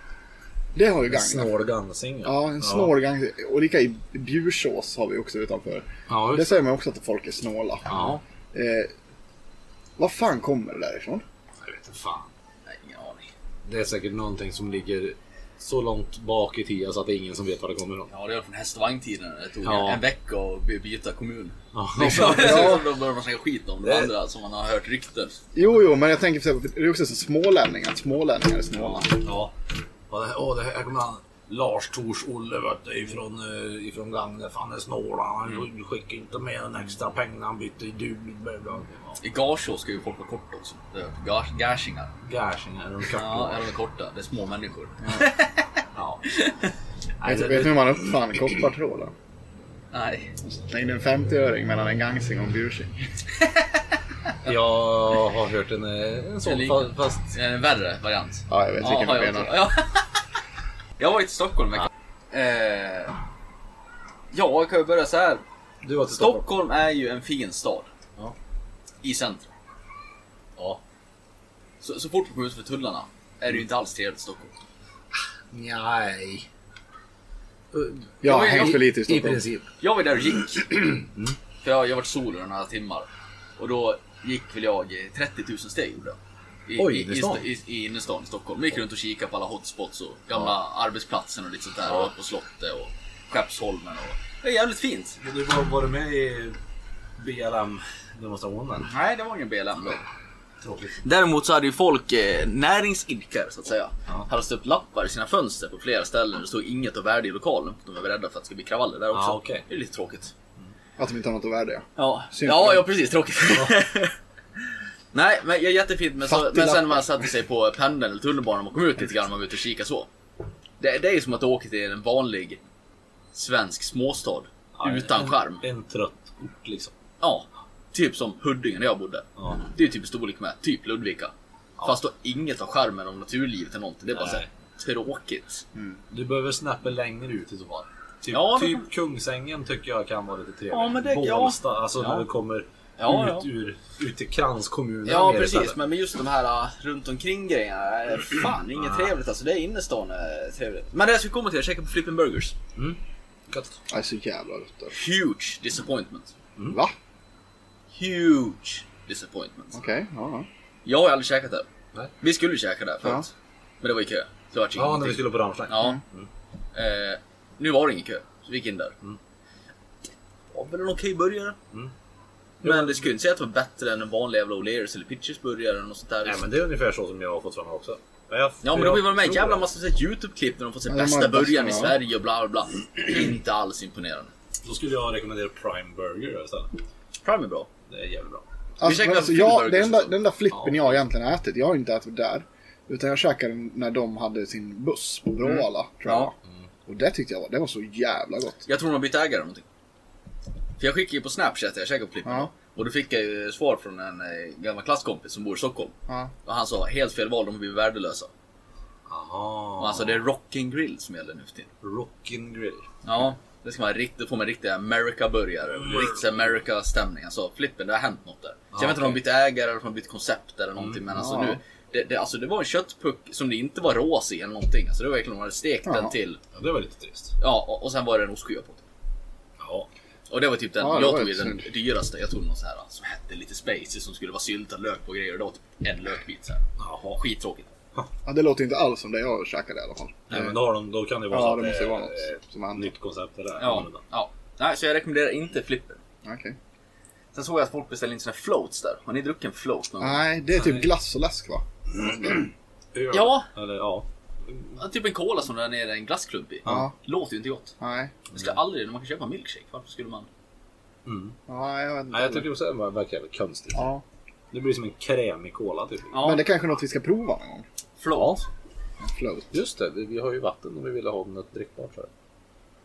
Det har ju Gagnef. Snål gansing. Ja, en snål Gagnef. Och lika i Bjursås har vi också utanför. Ja, Det säger man också att folk är snåla. ja. Eh, vad fan kommer det därifrån? Jag vet inte fan. Nej, ingen aning. Det är säkert någonting som ligger så långt bak i tiden så att det är ingen som vet var det kommer ifrån. Ja, det är från häst och vagntiden. Det tog Ja. en vecka att by- byta kommun. Ja. Liksom, Ja. Då börjar man snacka skit om de Det- andra som man har hört rykten. Jo, jo, men jag tänker det är också så smålänningar. Smålänningar är snåla. Ja. Och det, åh, det här kommer han. Lars Tors Olle vet du, ifrån, uh, ifrån Gagnef. Han är snål. Han mm. skickar inte med en extra pengar. Han bytte i dugligt. Ja. I Garså ska ju folk vara korta också. Garsingar. Gärsingar, är de korta? Ja, de är korta. Det är små människor. Ja. Vet, det- vet ni hur man uppfann koppartråden? Nej. Slängde en 50-öring mellan en gangsing och en bjursing. Jag har hört en, eh, en sån En fast... En värre variant. Ja, jag vet vilken har du jag menar. Ja. Jag var i Stockholm en vecka. Eh, ja, jag kan ju börja så här. Du var till Stockholm? Stockholm är ju en fin stad. Ja. I centrum. Ja. Så, så fort man kommer ut för tullarna är det ju inte alls trevligt i Stockholm. Nej. Jag har Ja, hängt i- för lite i I Stockholm. princip. Jag var där och gick. För jag, jag varit solo i några timmar. Och då gick väl jag eh, 30 000 steg gjorde. I, Oj, i, i i, stan? st- i, I innerstan i Stockholm. Gick runt och kikade på alla hotspots och gamla arbetsplatsen och lite sånt där. Och upp på slottet och Skeppsholmen. Och... Det är jävligt fint. Du var, var du med i BLM-demonstrationen? Nej, det var ingen BLM då. Tråkigt. Däremot så hade ju folk eh, näringsidkare så att säga. Ja. Hade stött lappar i sina fönster på flera ställen. Det stod inget av värde i lokalen. De var rädda för att det ska bli kravaller där också. Ja, okej. Det är lite tråkigt. Att de inte har något att värde. Ja, Synd ja, ja precis. Tråkigt. Nej, men ja, jättefint. Men, så, men sen när man satte sig på pendeln eller tunnelbanan och kom ut lite grann och man var ute och kika så. Det, det är ju som att åka till en vanlig svensk småstad. utan en, skärm. En trött ort liksom. Ja, typ som Huddinge där jag bodde. Ja. Det är ju typ storlek med typ Ludvika. Fast då inget av skärmen om naturlivet eller någonting. Det är bara så här, tråkigt. Du behöver snäppet längre ut i så fall. Typ, Ja, det- typ Kungsängen tycker jag kan vara lite trevligt. Ja, men det- ja. Bålsta, alltså Ja. när du kommer Ja, ut, ja. Ur, ut till kranskommunen. Ja precis, men just de här uh, runt omkring grejerna. är Fan, inget trevligt alltså. Det är innerstan är trevligt. Men det jag skulle komma till, jag käkade på Flippin Burgers. Gött. Jag är så jävla rött. Huge disappointment. Va? Huge disappointment. Okej, ja, ja. Jag har aldrig käkat där. Nej. Vi skulle ju käka där förut. Ja. Men det var ju kö. Så det ju Ja, när vi skulle på Rammstein. Ja. Eh, nu var det ingen kö, så vi gick in där. Mm. Det var väl en okej burgare. Men det skulle ju inte säga att det var bättre än en vanlig jävla O'Learys eller Pitchers burgare eller något sånt där. Nej, men det är ungefär så som jag har fått fram också. Men jag, Ja men de har ju varit med i en jävla massa YouTube-klipp när de fått se bästa burgaren i. Sverige och bla bla bla. Inte alls imponerande. Då skulle jag rekommendera Prime Burger istället. Prime är bra. Det är jävligt bra. Alltså, men alltså, jag, det enda, också. den enda flippen Ja. jag egentligen har ätit, jag har inte ätit där. Utan jag käkade den när de hade sin buss på Bråvalla, tror jag. Ja. Och det tyckte jag var, det var så jävla gott. Jag tror de har bytt ägare eller någonting. För jag skickade ju på Snapchat, jag käkade på Flippen. Ja. Och då fick jag ju svar från en eh, gammal klasskompis som bor i Stockholm. Ja. Och han sa helt fel val, de har blivit värdelösa. Aha. Och alltså det är Rockin' Grill som gäller nu för tiden. Rockin' Grill. Ja, det ska vara riktigt, får man riktiga America-burgare. Riktig America-stämning. Alltså Flippen, det har hänt något där. Så jag vet inte om de har bytt ägare eller om de har bytt koncept eller någonting. Men alltså ja. nu, det, det, alltså det var en köttpuck som det inte var rås i eller någonting. Alltså det var verkligen, de hade stekt Ja. den till. Ja, det var lite trist. Ja, och, och sen var det en ostskiva på. Ja. Och det var typ den, Ja, det jag tog den synd. dyraste. Jag tog någon så här som hette lite spacey som skulle vara syltad lök på grejer. Och det var typ en lökbit så här. Jaha. Skittråkigt. ja, det låter inte alls som det jag käkade i alla fall. Nej, men då, har de, då kan det vara Ja, så att det måste ju vara är något som händer. nytt koncept. Eller Ja, ja. Nej, så jag rekommenderar inte Flipper. Okej. Sen såg jag att folk beställde in här floats där. Har ni druckit en float någon? Nej, det är typ glass och läsk va? Öl. Ja. Eller ja. Ja, Typ en cola som det är nere en glassklump i. Ja. Låter ju inte gott. Nej. Jag ska aldrig, när man kan köpa milkshake, varför skulle man? Ja, jag vet inte. Nej, jag tycker också att det verkar jävligt konstigt. Ja. Det blir som en krämig cola typ. Ja, Men det är kanske är något vi ska prova någon gång. float. Float. Just det, vi, vi har ju vatten om vi ville ha något drickbart. Här.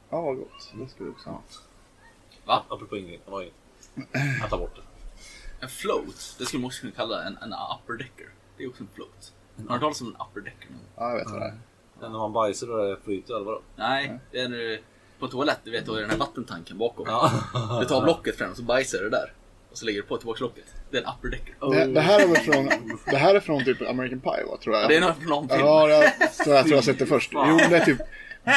Ja, vad gott. Det ska vi också ha. Va? Apropå inget. Oj. Jag tar bort det. En float, det skulle man också kunna kalla en, en upper decker. Det är också en float. Har du hört talas om en upper decker? Ja, jag vet vad det är. Men när man bajsar då är det flyter eller vadå? Nej, det är när du på en toalett, du vet, då är den här vattentanken bakom. Ja. Du tar blocket fram och så bajsar du där. Och så lägger du på tillbaka locket. Det är en upper decker. Det, det här är väl från, det här är från typ American Pie va, tror jag. Det är någon, någon film. Ja, jag tror jag, tror jag har sett det först. Jo, det är typ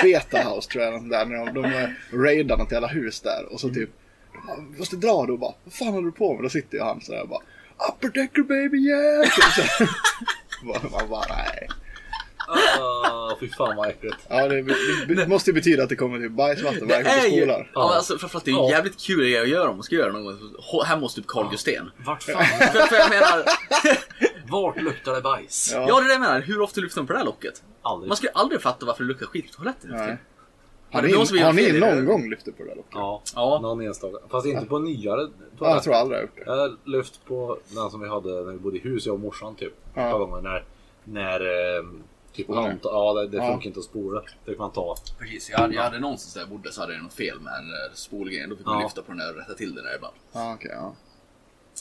Beta House tror jag. Där, när de, de raidar något jävla hus där. Och så typ, de bara, måste dra då bara. Vad fan håller du på med? Då sitter ju han sådär bara. Upper decker baby yeah! Så, så, bara- man bara nej. Ah, fy fan vad äckligt. Ja, det, det, det måste ju betyda att det kommer typ bajsvatten Det verkligen är på ju, ja, alltså, framförallt det är ju Ja. jävligt kul grej att göra om man ska göra någon gång. H- Hemma hos typ Carl Gustén. Vart fan? För, för jag menar, Vart luktar det bajs? Ja. ja det är det jag menar. Hur ofta lyfter man på det här locket? Aldrig. Man skulle aldrig fatta varför det luktar skit på toaletten. Nej. Ja, Har ni, har ni någon gång lyft på det där locket? Ja, Ja. någon enstaka. Fast inte på nyare Ja, jag toalett. tror aldrig jag har gjort det. Jag har lyft på den som vi hade när vi bodde i hus, jag och morsan typ. Ja. Ett par gånger när, när eh, typ Spolar. hand, ja det, det Ja. funkar inte att spola. Det kan man ta. Precis, jag hade, jag hade någonstans där jag bodde så hade jag något fel med en spolgrejen. Då fick man Ja. lyfta på den där och rätta till den där ibland. Ja, okej, ja.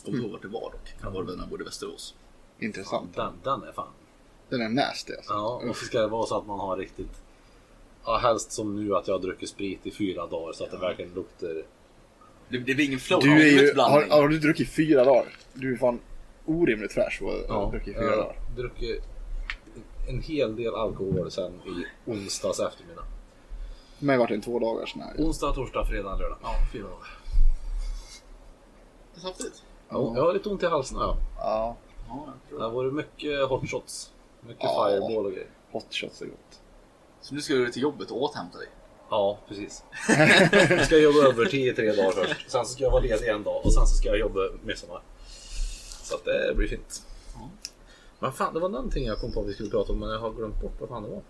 Och då vart det var dock. Kan vara det när jag bodde i Västerås. Intressant. Den, den är fan. Den är nasty alltså. Ja, och så ska det vara så att man har riktigt Ja, helst som nu att jag har druckit sprit i fyra dagar så att det verkligen luktar Det, det blir ingen flow. Du är ju, har, har du druckit fyra dagar? Du är fan orimligt fräsch och Ja, har druckit fyra jag dagar. druckit en hel del alkohol sen i onsdags eftermiddag. För mig var det en två dagars sån här. Onsdag, torsdag, fredag, lördag. Ja, fyra dagar. Saftigt. Ja, jag har lite ont i halsen ja. Ja, Ja, jag tror Det det. har varit mycket hot shots. Mycket Ja. fireball och grejer. hot shots är gott. Så nu ska du till jobbet och återhämta dig. Ja, precis. Nu ska jag jobba övertid i tre dagar först. Sen så ska jag vara ledig en dag och sen så ska jag jobba midsommar. Så att det blir fint. Men fan, det var någonting jag kom på att vi skulle prata om men jag har glömt bort vad fan det var.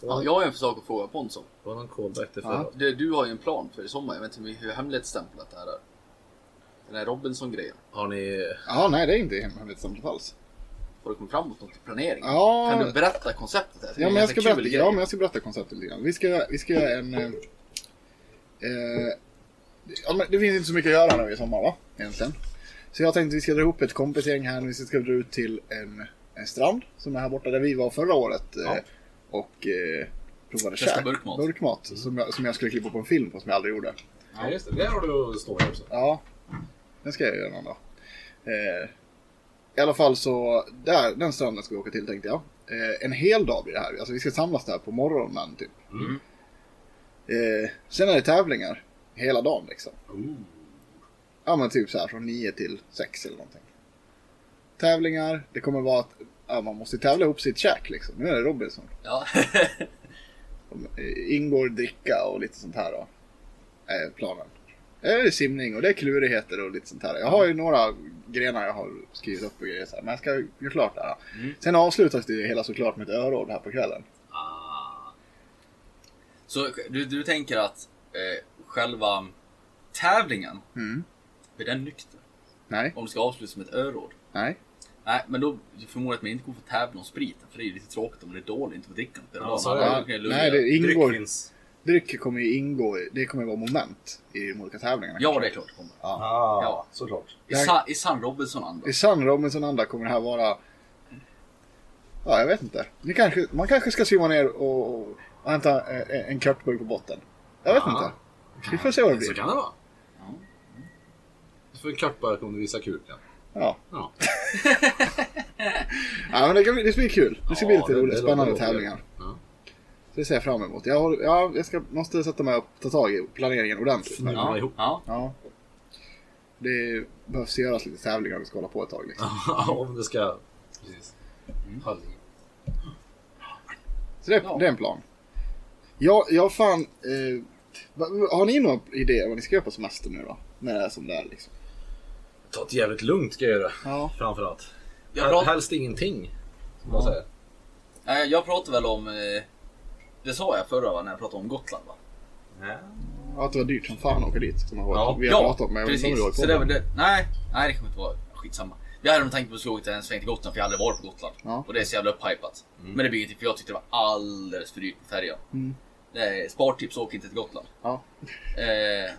Det var, Ja, jag har ju en sak att fråga Ponson. det var någon callback till Ja. förra. Det, du har ju en plan för i sommar. Jag vet inte hur hemlighetsstämplat det här är. Den här Robinson-grejen. Har ni... Ja, nej det är inte hemligt samt alls. Har du kommit framåt något i planering? Ja. Kan du berätta konceptet? Här? Ja men, en jag ska berätta, grej. ja men jag ska berätta konceptet lite grann. Vi ska, vi ska göra en... Eh, eh, ja, det finns inte så mycket att göra nu i sommar va? Egentligen. Så jag tänkte vi ska dra ihop ett kompisgäng här. Vi ska dra ut till en, en strand som är här borta där vi var förra året. Eh, Ja. Och eh, provade käk. burkmat. burkmat som, jag, som jag skulle klippa på en film på som jag aldrig gjorde. Ja, just det. Där har du story också. Ja, den ska jag göra någon dag. Eh, I alla fall så, där, den stranden ska vi åka till tänkte jag. Eh, en hel dag blir det här. Alltså vi ska samlas där på morgonen typ. Mm. Eh, sen är det tävlingar hela dagen liksom. Ooh. Ja men typ så här från 9 till 6 eller någonting. Tävlingar, det kommer vara att ja, man måste tävla ihop sitt käk liksom. Nu är det Robinson. Ja. Eh, Ingår dricka och lite sånt här då. Är planen. Det är simning och det är klurigheter och lite sånt här. Jag har ju några grenar jag har skrivit upp och grejer så här, men jag ska göra klart det här. Sen avslutas det hela såklart med ett öråd här på kvällen. Ah. Så du, du tänker att eh, själva tävlingen, Mm. är den nykter? Nej, Om det ska avslutas som ett öråd. nej. Nej, men då förmodar jag att man inte kommer få tävla om spriten. För det är ju lite tråkigt om det är dåligt inte få dricka något. Ja, så. Man Ja, ju nej, det Dryck ingår. finns. Dryck kommer ju ingå, i- det kommer vara moment i de olika tävlingarna. Ja, det är klart det kommer. Ah, Ja. såklart. I, Sa- i San Robinson-anda. I Sun Robinson-anda kommer det här vara... Ja, jag vet inte. Ni kanske, man kanske ska simma ner och, och hämta eh, en körtburk på botten. Jag vet Ja. inte. Vi får se vad det Så blir. kan det vara. Du får en kartbark om du visar kuken. Ja. Ja. ja, men det, kan, det ska bli kul. Det ska Ja, bli lite roligt. Spännande tävlingar. Ja. Så det ser jag fram emot. Jag, har, ja, jag ska, måste sätta mig och ta tag i planeringen ordentligt. Mm. Ja, ihop. ja. Ja. Det behövs göras lite tävlingar om vi ska hålla på ett tag. Liksom. om det ska... Precis. Håll i. Så det, Ja. det är en plan. Ja, jag fan... Eh, har ni några idéer vad ni ska göra på semester nu då? När det är som det är liksom. Ta det jävligt lugnt ska jag göra. Ja. Framförallt. Jag, prat, Helst ingenting. Som man säger. nej, jag pratade väl om... Eh, det sa jag förra va, när jag pratade om Gotland va? Ja, att det var dyrt som fan att åka dit. Som har, Ja. vi har pratat om. Om vi har precis. hållit Så det, med. var det, nej, nej, det kommer inte vara skitsamma. Jag hade nog tänkt på att slå ut en sväng till Gotland för jag har aldrig varit på Gotland. Ja. Och det är så jävla upphypat. Men det blir ingenting för jag tyckte det var alldeles för dyrt på färjan. Mm. Är, spartips, åk inte till Gotland. Ja. Eh,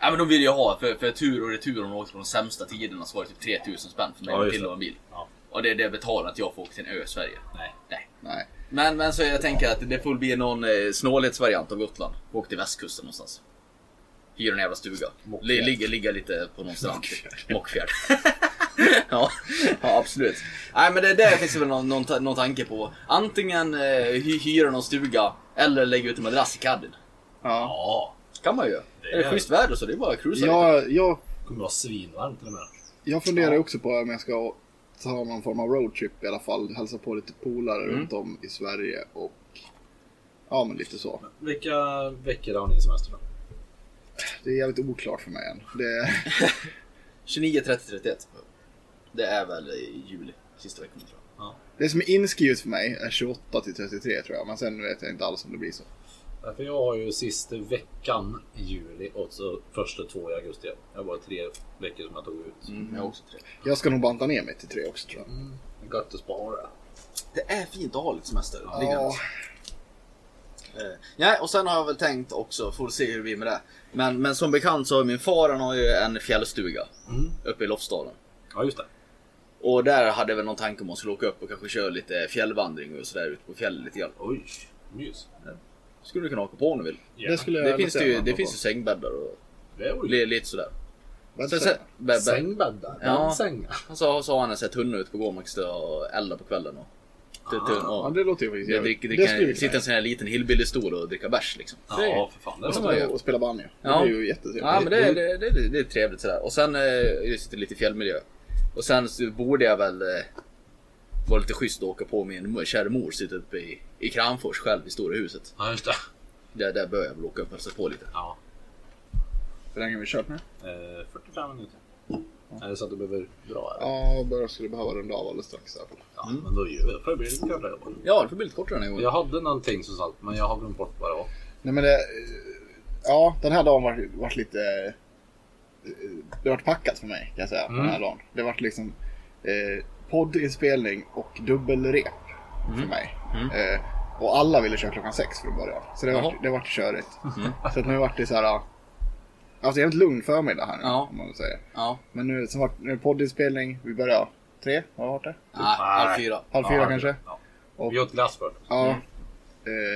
ja men de vill jag ha, för, för tur och retur om de åkte på de sämsta tiderna så var det typ 3000 spänn för mig Ja, ja, och en bil. Ja. Och det, det betalar inte jag för att åka till en ö i Sverige. Nej. Nej. Nej. Men, men så jag tänker att det får bli någon eh, snålhetsvariant av Gotland. Åk till västkusten någonstans. Hyra en jävla stuga. Mockfjärd. Ligga, ligga lite på någon strand. Mockfjärd. ja, ja, absolut. Nej men det där finns det väl någon, någon, någon tanke på. Antingen eh, hy, hyra någon stuga eller lägga ut en madrass i caddien. Ja. Ja. kan man ju. Det är det är- schysst väder så det är bara att cruisa lite. Jag, Det kommer vara svinvarmt till och med. jag funderar också på om jag ska ta någon form av roadtrip i alla fall. Hälsa på lite polare Mm. runt om i Sverige och ja, men lite så. Vilka veckor har ni semester då? Det är jävligt oklart för mig än. Det, 29, 30, 31. Det är väl i juli. Sista veckan tror jag. det som är inskrivet för mig är 28 till 33 tror jag. Men sen vet jag inte alls om det blir så. Ja, För jag har ju sista veckan i juli och så första två i augusti. Jag har bara tre veckor som jag tog ut. Mm, jag har också tre. Jag ska nog banta ner mig till tre också tror jag. Gött att spara. Det är fint att ha lite semester. Ja. Eh, Ja, och sen har jag väl tänkt också, får se hur det blir med det. Men, men som bekant så har min far han har ju en fjällstuga Mm. uppe i Lofsdalen. Ja, just det. Och där hade jag väl någon tanke om att man skulle åka upp och kanske köra lite fjällvandring och sådär ute på fjället lite grann. Oj, mys. Skulle du kunna åka på om du vill. det skulle jag Det finns, det ju, det finns ju sängbäddar och Det li- lite sådär. Sen, sen, sängbäddar. Ja. En sängar. så, så har han här tunna ute på man stå och elda på kvällen. Och, tu- tu- Ja, och, det låter ju faktiskt det, jävligt. det, Det det sitta kunna en sån här liten hillbilly-stol och dricka bärs liksom. Det- Ja, för fan. Det Ja, göra. Och spela banjo. Det Ja. blir ju jättetrevligt. Ja men det, det, det, det är trevligt sådär. Och sen eh, är det lite fjällmiljö. Och sen så borde jag väl eh, vara lite schysst och åka på min kära mor sitta uppe i, i Kramfors själv i stora huset. Ja, just det. Där, där bör jag väl åka upp och hälsa på lite. Ja. Hur länge har vi kört nu? Eh, 45 minuter. Är det så att du behöver dra? Eller? Ja, bara skulle behöva runda av alldeles strax i alla fall. Ja, men då gör vi det. Får det bli lite kortare. Ja det får bli lite kortare den här gången. Jag hade någonting som sagt, men jag har glömt bort vad det var. Nej men det... Ja, den här dagen var, var lite... eh, Det var packat för mig kan jag säga. Den här Mm. dagen. Det var liksom eh, poddinspelning och dubbelrep Mm. för mig. Eh, och alla ville köra klockan sex från början. Så det var, Jaha. det var körigt. Mm. Så att nu vart det så här... Alltså jävligt lugn förmiddag här nu, Ja. om man vill säga. Ja. Men nu, så vart, nu är det poddinspelning. Vi börjar tre, vad har det? Ah, halv fyra. Halv fyra Ja, kanske? Ja. Och- Vi åt glass först. Ja. Mm.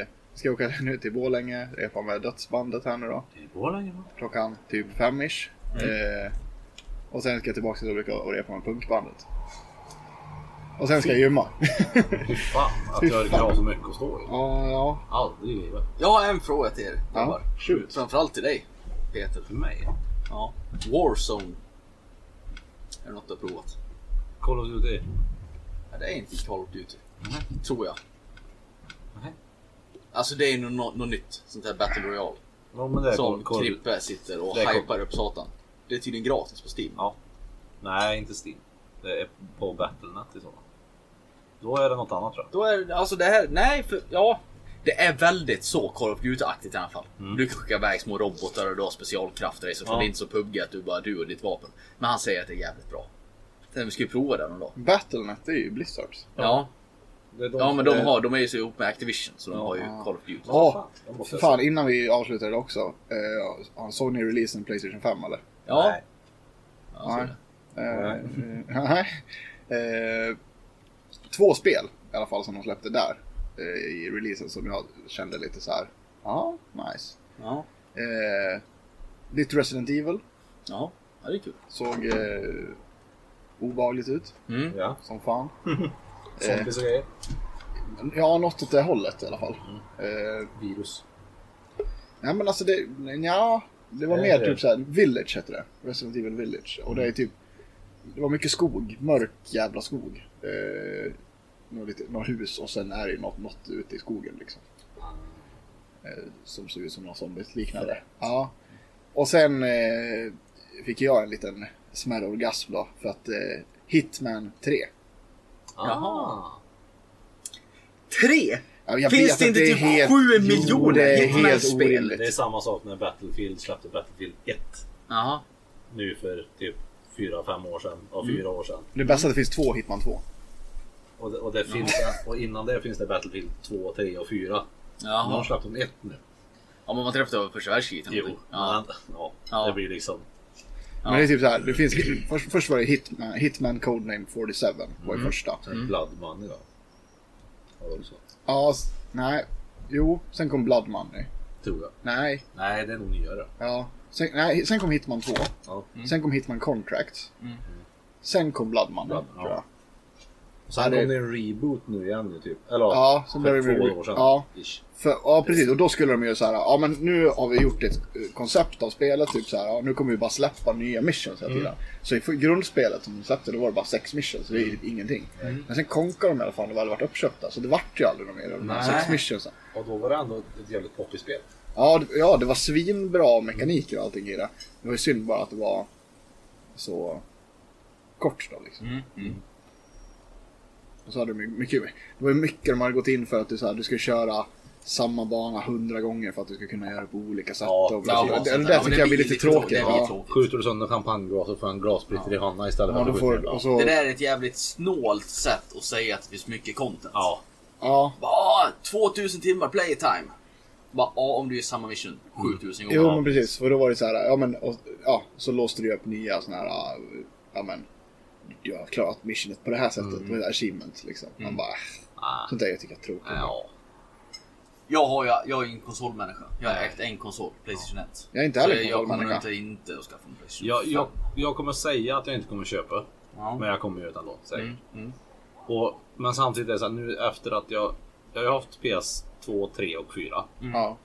Eh, ska åka nu till Borlänge, repa med dödsbandet här nu då. Det går länge va? klockan typ fem-ish. Mm. Eh, och sen ska jag tillbaka till Ulrika och repa med punkbandet. Och sen ska jag gymma. Fy fan att Fy jag fan. har så mycket att stå i. ja, ja. Aldrig i livet. Jag har en fråga till er ja. Shoot. Framförallt till dig Peter. För mig. Ja. Warzone. Är det något du har provat? Call of Duty. Ja, det är inte Call of Duty. Nej. Tror jag. Nej. Alltså det är nog något, något nytt. Sånt här Battle Royale. Ja, men det är Som Call-. Krippe sitter och hypar upp satan. Det är tydligen gratis på Steam. Ja. Nej, inte Steam. Det är på Battlenet i så fall. Då är det något annat tror jag. Då är det- alltså det här, nej för, ja. Det är väldigt så Call of Duty-aktigt i alla fall. Mm. Du kan skicka iväg små robotar och du har specialkrafter i så Ja. det är inte så PubG att du bara du och ditt vapen. Men han säger att det är jävligt bra. Sen vi ska ju prova det någon dag. Battlenet det är ju Blizzards. Ja, är de ja men de, är- har, de är ju så ihop med Activision så de har ju Ja. Call of Duty. Ja, för fan innan vi avslutar det också. Eh, har Sony released en Playstation 5 eller? Ja. Nej. Ja, det. Eh, Nej. Eh, två spel i alla fall som de släppte där eh, i releasen som jag kände lite så här. Ja, nice. Ja. Eh, lite Resident Evil Ja, ja, det är kul. såg eh, obehagligt ut Mm. Ja, som fan. zombies och grejer. Ja, något åt det hållet i alla fall. Eh, Virus. Ja men alltså det, ja, det var mer typ såhär, Village hette det. Resident Evil Village. Och det är typ, det var mycket skog, mörk jävla skog. Eh, några, lite, några hus och sen är det något, något ute i skogen liksom. Eh, som såg ut som några zombies liknande. Ja. Och sen eh, fick jag en liten smärre orgasm då för att eh, Hitman 3. Jaha. Tre! Ja, jag Finns det inte är typ helt- sju Jo, miljoner det är Hitman-spel? helt orimligt. Det är samma sak när Battlefield släppte Battlefield 1. Jaha. Nu för typ 4-5 år sedan. Och Mm. 4 år sedan. Det bästa är att det finns två Hitman 2. Och, det, och, det finns, och innan det finns det Battlefield 2, 3 och 4. Nu har Jaha. de släppt de 1 nu. Ja men man träffade över första världskriget. Jo, ja. Ja. Ja, Ja. det blir liksom... Ja. Men det är typ så här, det finns, först, först var det Hitman, Hitman Codename 47 var Mm. första. Mm. Blood Money då. Har de så? Ja, nej. Jo, sen kom Blood Money. Tror jag. Nej, Nej, det är nog nyare. ja. Sen, nej, sen kom Hitman 2. Ja. Sen kom Hitman Contract. Mm. Sen kom Blood Money, Blood, tror jag. Sen Ja, det- kom det en reboot nu igen ju typ. Eller Ja, så för två år sedan. ja. För, ja, precis. Och då skulle de ju så här, ja men nu har vi gjort ett eh, koncept av spelet, typ så här, ja, nu kommer vi bara släppa nya missions hela tiden. Så i grundspelet som de släppte, då var det bara sex missions, så det är ju ingenting. Men sen konkade de i alla fall, och väl varit uppköpta, så det vart ju aldrig något mer av de här sex missionsen. Och då var det ändå ett jävligt poppigt spel. Ja, det, ja, det var svinbra mekaniker och allting i det. Det var ju synd bara att det var så kort då liksom. Mm. Mm. Och så hade de mycket, det var ju mycket de hade gått in för att du, så här, du ska köra samma bana hundra gånger för att du ska kunna göra det på olika sätt. Ja, och ja, det, det där Ja, tycker det jag blir lite tråkigt. tråkigt. Skjuter du sönder champagneglas och får en glassplitter i handen istället Ja, för du att får, och så, Det där är ett jävligt snålt sätt att säga att det finns mycket content. Ja. ja, Bara 2000 timmar playtime. Bara, ja, om du gör samma mission 7000 gånger. jo men precis. För då var det så här, ja men, och, ja, så låste du upp nya såna här, ja men, du har klarat missionet på det här sättet, Mm. med achievement liksom. Man bara, Ah. sånt där jag tycker jag är tråkigt. Ja. Jag, har, jag, jag är en konsolmänniska. Jag har ägt en konsol, Playstation 1. Jag är inte heller jag kommer konsolmänniska. inte, inte att skaffa en Playstation Jag, jag, 5. jag kommer säga att jag inte kommer köpa. Ja. Men jag kommer göra det ändå. Säkert. Mm, mm. Och, men samtidigt är det så här, nu efter att jag... Jag har ju haft PS2, 3 och 4. Ja.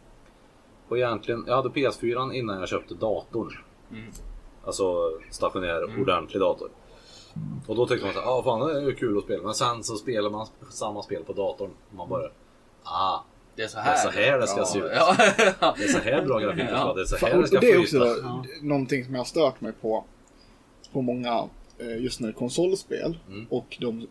Och egentligen, jag hade PS4 innan jag köpte datorn. Mm. Alltså stationär, ordentlig dator. Och då tyckte man såhär, ah fan det är ju kul att spela. Men sen så spelar man samma spel på datorn. Och man bara, ah, Det är så det här. är så här det ska Ja. se ut. Ja. Det är så här bra grafik det vara. Det är så här Fan, det ska det är också då, någonting som jag har stört mig på på många, eh, just när det är konsolspel Mm. och de,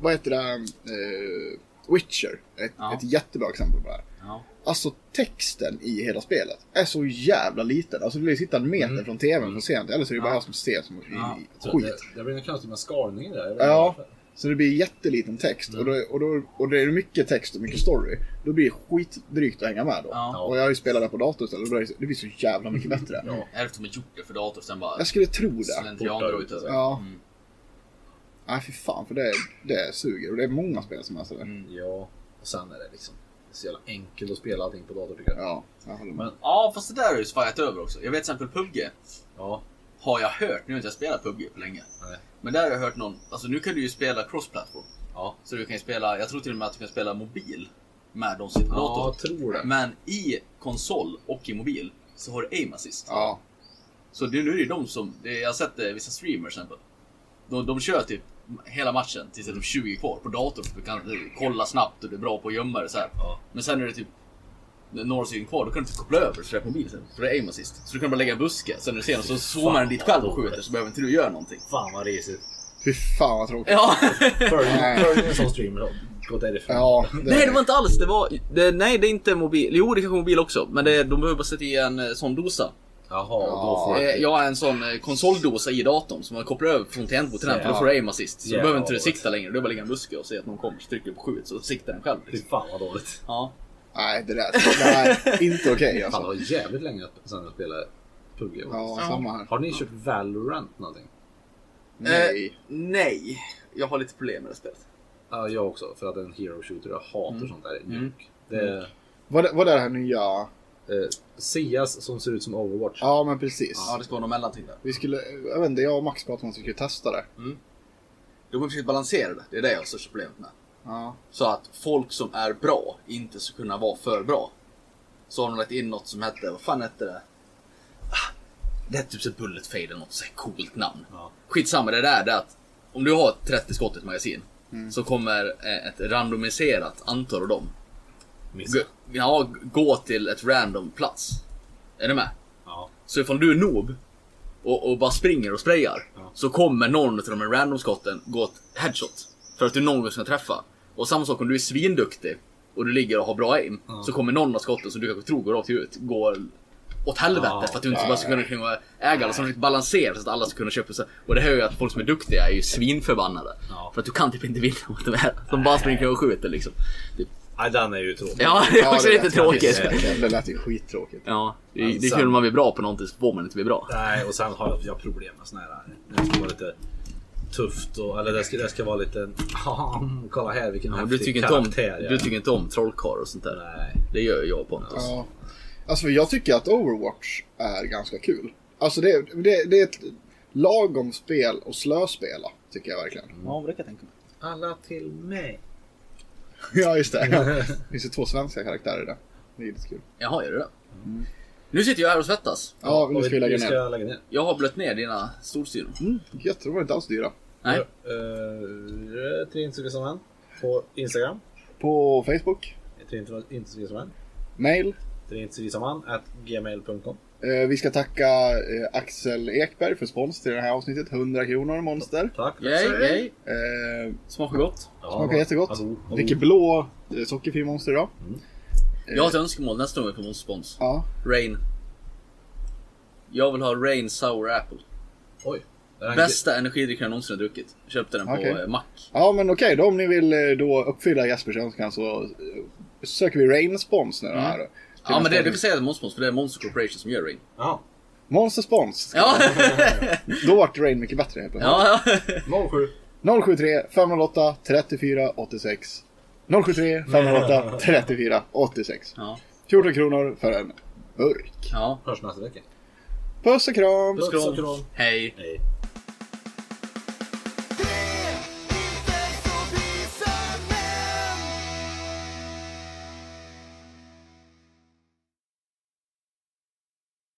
vad heter det, eh, Witcher, ett, Ja. ett jättebra exempel på det här. Alltså texten i hela spelet är så jävla liten. Alltså du vill sitta en meter från tvn för att se något, eller så är det bara Mm. Ja. jag som ser som Ja. skit. Det, det blir något konstigt med skalningen där. Jag Ja. Så det blir jätteliten text Mm. och, då, och, då, och det är mycket text och mycket story. Då blir det skitdrygt att hänga med då. Ja. Och jag har ju spelat det på dator istället och då är det, det blir så jävla mycket bättre. Ja. De har gjort det för dator sen bara Jag skulle tro det. ut. Ja. Mm. Nej fy fan för det, det suger och det är många spel som är sådär. Mm. Ja, och sen är det liksom så jävla enkelt att spela allting på dator tycker jag. Ja, jag håller med. Men- Ja, fast det där har ju svajat över också. Jag vet till exempel PubG. Ja, Har jag hört, nu har inte jag spelat PubG på länge. nej. Men där har jag hört någon, alltså nu kan du ju spela cross-platform. Ja. Så du kan ju spela, jag tror till och med att du kan spela mobil med de sitter på Ja, dator. jag tror det. Men i konsol och i mobil så har du aim assist. Ja, Så det, nu är det de som, det, jag har sett eh, vissa streamers till exempel. De, de kör typ hela matchen tills det är typ 20 kvar på datorn. Du kan kolla snabbt och du är bra på att gömma det så här. Ja. Men sen är det typ några stycken kvar, då kan du inte koppla över så det är på mobilen sen. För det är aim assist. Så du kan bara lägga en buske, sen när du ser den så zoomar den dit själv och skjuter så behöver inte du göra någonting. Fan vad risigt. fy fan vad tråkigt. Ja! Följ en sån streamer då. gå därifrån. Ja, det, Nej det var inte alls, det var... Det, nej det är inte mobil. Jo det kanske är mobil också. Men det, de behöver bara sätta i en eh, sån dosa. Jaha, Ja. då får Eh, jag... Jag har en sån eh, konsoldosa i datorn som man kopplar över från tangentbord till den för då får du aim assist. Så Ja, du behöver inte sikta längre. Du bara ligga i en buske och se att någon kommer. Så trycker du på skjut så siktar den själv. Fy Liksom. fan vad dåligt. Ja. Nej, det där det är inte okej Fan, det alltså. var jävligt länge sedan jag spelade PUBG. Ja, samma här. Har ni kört Valorant någonting? Nej. Eh, nej. Jag har lite problem med det spelet. Ja, jag också. För att det en hero shooter. Jag hatar sånt där. Mjuk. Det Vad är, vad är det här nya? Eh, Sias som ser ut som Overwatch. Ja, men precis. Ja det ska vara någon mellanting där. Vi skulle, jag vet inte, jag och Max pratade om att vi skulle testa det. De har försökt balansera det. Det är det jag har största problemet med. Ja. Så att folk som är bra inte ska kunna vara för bra. Så har de lagt in något som hette, vad fan hette det? Ah, Det är typ så Bullet Fade eller något så här coolt namn. Ja. Skitsamma, det där är att om du har 30 skott i ett magasin så kommer eh, ett randomiserat antal av dem Missa. ja, gå till ett random plats. Är du med? Ja. Så ifall du är noob och, och bara springer och sprayar Ja. så kommer någon av de här randomskotten gå ett headshot. För att du någon gång ska träffa. Och samma sak om du är svinduktig och du ligger och har bra aim. Ja. Så kommer någon av skotten som du kanske tror går rakt ut gå åt helvete Ja. för att du inte bara ska kunna äga alla. Så de försöker balansera så att alla ska kunna köpa sig. Och det hör ju att folk som är duktiga är ju svinförbannade. För att du kan typ inte vinna mot de här. De bara springer och skjuter liksom. Nej, den är ju tråkig. Ja, det är också det lite lät- tråkigt. Det, det lät ju skittråkigt. Ja, det, är kul om man blir bra på någonting så får man inte bli bra. Nej, och sen har jag, problem med såna här. Det ska vara lite tufft och, eller det ska, det ska vara lite... kolla här vilken Ja, häftig du, tycker inte om, jag du är. tycker inte om trollkarlar och sånt där. Nej. Det gör jag Pontus. Ja. Alltså jag tycker att Overwatch är ganska kul. Alltså det, det, det är ett lagom spel och slöspela. Tycker jag verkligen. Ja, det kan jag tänka mig. Alla till mig. Ja, just det. Ja. Det finns ju två svenska karaktärer där. Det är lite kul. Jaha, gör det det? Nu sitter jag här och svettas. Ja, nu ska vi lägga ner. ska lägga ner. Jag har blött ner dina storstyror. Gött, de var inte alls dyra. Nej. Uh, Trinsugasaman på Instagram. På Facebook, Trinsugasaman. mail. Trinsugasaman at gmail.com. Eh, vi ska tacka eh, Axel Ekberg för spons till det här avsnittet. 100 kronor monster. Tack. Yay, yay. Eh, Smakar gott. Ja, smakar jättegott. hallå, hallå. Dricker blå eh, sockerfri monster idag. Jag har ett önskemål nästa gång vi får spons. Ja. Rain. Jag vill ha Rain Sour Apple. Oj. Bästa energidrycken jag någonsin har druckit. Köpte den på eh, Mack. ja, men okej då om ni vill då uppfylla Jespers önskan så söker vi Rain spons nu då här. Ja men det, du kan säga att det är Monster för det är Monster Corporation som gör Rain. Jaha. Monster spons. Ja, Då vart Rain mycket bättre helt plötsligt. ja. 07. 073 508 34 86. 073 508 34 86. ja. 14 kronor för en burk. ja. Hörs nästa vecka. Puss och kram! Puss och kram. Puss och kram. Hej. Hej.